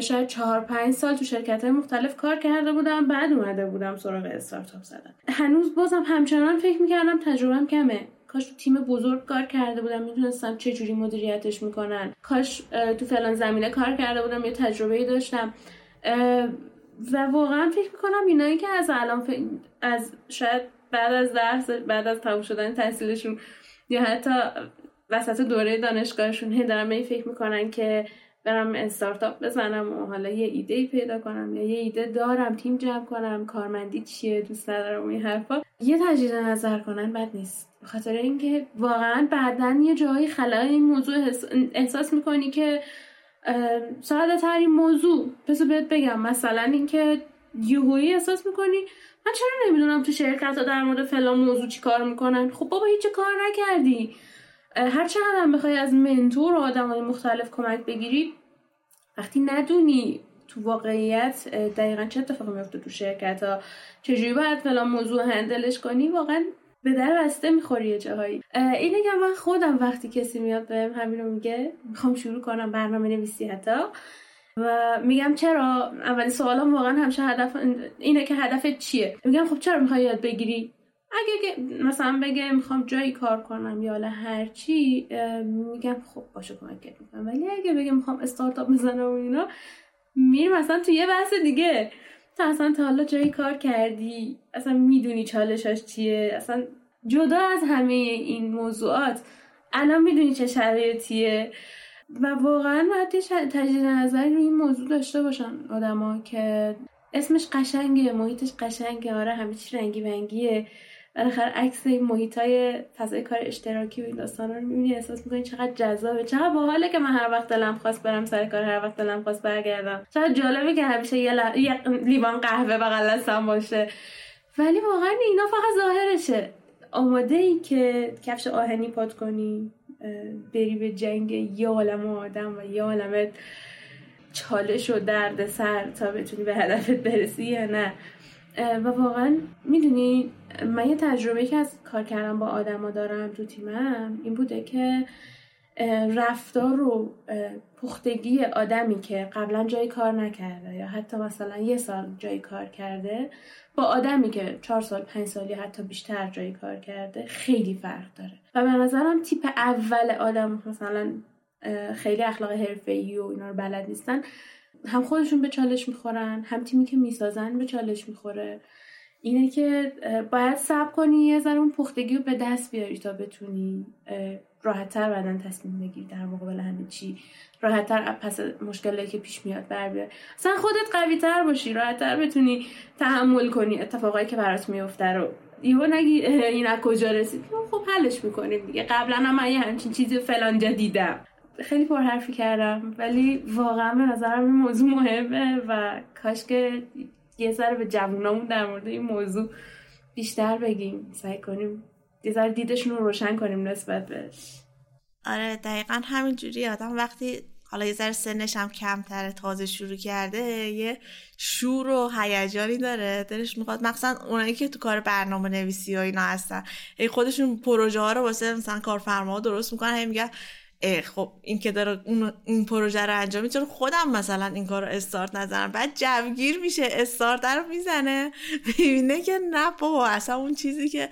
شاید چهار پنج سال تو شرکت های مختلف کار کرده بودم بعد اومده بودم سراغ استارتاپ زدن. هنوز بازم همچنان فکر می‌کردم تجربهم کمه. کاش تو تیم بزرگ کار کرده بودم می‌دونستم چه جوری مدیریتش می‌کنن. کاش تو فلان زمینه کار کرده بودم یه تجربه داشتم. و واقعا فکر می‌کنم اینایی که از الان از شاید بعد از درس بعد از تموم شدن تحصیلشون یا حتی وسط دوره دانشگاهشون هی دارن به فکر می‌کنن که برم استارتاپ بزنم و حالا یه ایده پیدا کنم یا یه ایده دارم تیم جمع کنم کارمندی چیه دوست ندارم این حرفا. یه تجدید نظر کنن بد نیست. خاطر اینکه واقعا بعدا یه جایی خلای این موضوع احساس می‌کنی که ساده ترین موضوع. پس بهت بگم مثلا اینکه یوهویی احساس می‌کنی من چرا نمی‌دونم تو شرکت ها در مورد فلان موضوع چی کار می‌کنن؟ خب بابا هیچ کار نکردی. هر چقدر هم بخوای از منتور و آدم های مختلف کمک بگیری وقتی ندونی تو واقعیت دقیقا چه اتفاقی میفته تو شرکت ها؟ چجوری باید فلان موضوع هندلش کنی؟ واقعا به در بسته می‌خوری یه جاهایی. اینه که من خودم وقتی کسی میاد بهم همین رو میگه می‌خوام شروع کنم برنامه نویسی حتی. و میگم چرا؟ اولین سوالم واقعا همیشه هدف اینه که هدفت چیه؟ میگم خب چرا می‌خوای یاد بگیری؟ اگه مثلا بگه می‌خوام جایی کار کنم یا هر هرچی میگم خب باشه کمکت می‌کنم. ولی اگه بگه می‌خوام استارتاپ بزنم و اینا میریم مثلا تو یه بحث دیگه. تو اصلا تا حالا جایی کار کردی؟ اصلا می‌دونی چالشاش چیه؟ اصلا جدا از همه این موضوعات الان می‌دونی چه شرایطیه؟ و واقعا باید تجدید نظری روی این موضوع داشته باشن آدما که اسمش قشنگه محیطش قشنگه آره همه چی رنگی بنگیه. بالاخره عکس این محیط های فضای کار اشتراکی و این داستان رو می‌بینی احساس می‌کنی چقدر جذابه. چقدر باحاله که من هر وقت دلم خواست برم سر کار هر وقت دلم خواست برگردم. چقدر جالبه که همیشه یه, ل... یه لیوان قهوه بغل دستم باشه. ولی واقعا اینا فقط ظاهرشه. آماده ای که کفش آهنی پات کنی بری به جنگ یه عالم آدم و یه عالم چالش و درد سر تا بتونی به هدفت برسی یا نه. و واقعا می‌دونی من یه تجربه که از کار کردن با آدما دارم تو تیمم این بوده که رفتار و پختگی آدمی که قبلا جای کار نکرده یا حتی مثلا یه سال جای کار کرده با آدمی که چهار سال پنج سالی حتی بیشتر جای کار کرده خیلی فرق داره. و به نظرم تیپ اول آدم مثلا خیلی اخلاق حرفه‌ای و اینا رو بلد نیستن. هم خودشون به چالش می‌خورن هم تیمی که می‌سازن به چالش می‌خوره. اینه که باید صبر کنی یه ذره اون پختگی رو به دست بیاری تا بتونی راحتتر بعدا تصمیم بگیری در مقابل همه چی. راحتتر پس مشکلی که پیش میاد بر بیاری. اصلا خودت قوی تر باشی راحتتر بتونی تحمل کنی اتفاقایی که برات میفته رو. یهو نگی این از کجا رسید؟ خب حلش می‌کنیم دیگه. قبلا هم من یه همچین چیزی فلانجا دیدم. خیلی پرحرفی کردم ولی واقعا به نظرم این موضوع مهمه و کاش که یه ذره به جوونامون در مورد این موضوع بیشتر بگیم. سعی کنیم یه ذره دیدشون رو روشن کنیم نسبت بهش. آره دقیقا همینجوری آدم وقتی حالا یه ذره سنش هم کمتره تازه شروع کرده یه شور و هیجانی داره. دلش می‌خواد مخصوصا اونایی که تو کار برنامه نویسی و اینا هستن. ای خودشون پروژه ها رو واسه مثلا کارفرما درست می‌کنن هی میگن خب این که داره اون این پروژه رو انجام میده خودم مثلا این کار رو استارت نزنم بعد جوگیر میشه استارت رو می‌زنه. (laughs) می‌بینه که نه بابا اصلا اون چیزی که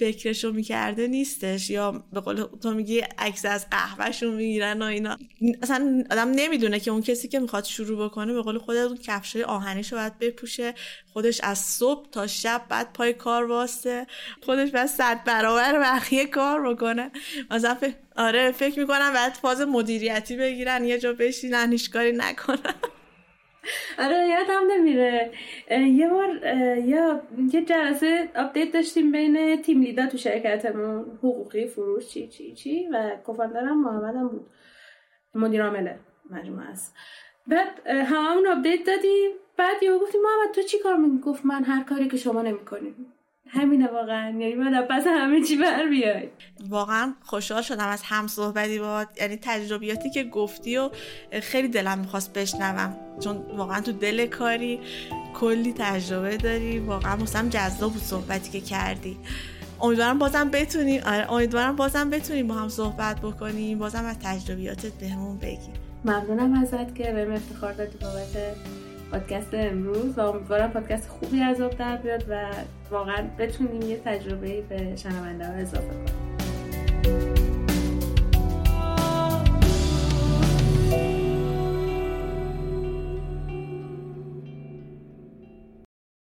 فکرشو می‌کرده نیستش یا به قول تو میگی عکس از قهوهشون می‌گیرن و اینا. اصلا آدم نمی‌دونه که اون کسی که می‌خواد شروع بکنه به قول خود اون کفشای آهنیشو باید بپوشه. خودش از صبح تا شب بعد پای کار واسه. خودش باید صد برابر بقیه کار بکنه. مثلا آره فکر می‌کنم بعد فاز مدیریتی بگیرن یه جا بشینن هیچ کاری نکنن. آره یادم نمیره. یه بار یا یه جلسه update داشتیم بین team lead ا تو شرکتمون حقوقی فروش چی چی چی و co-founder م محمدم بود. مدیر عامل مجموعه است. بعد هممون update دادیم. بعد یه گفتیم محمد تو چی کار می‌کنی؟ گفت من هر کاری که شما نمی‌کنید همینه واقعا. یعنی من پس همه چی بر بیای. واقعا خوشحال شدم از هم صحبتی با یعنی تجربیاتی که گفتی و خیلی دلم می‌خواست بشنوم. چون واقعا تو دل کاری کلی تجربه داری. واقعا مثلا جذاب بود صحبتی که کردی. امیدوارم بازم بتونیم آره امیدوارم بازم بتونیم با هم صحبت بکنیم. بازم از تجربیاتت بهمون بگی. ممنونم ازت که بهم افتخار دادی بابت پادکست امروز و امیدوارم پادکست خوبی از آب در بیاد و واقعا بتونیم یه تجربه به شنونده ها اضافه کنیم.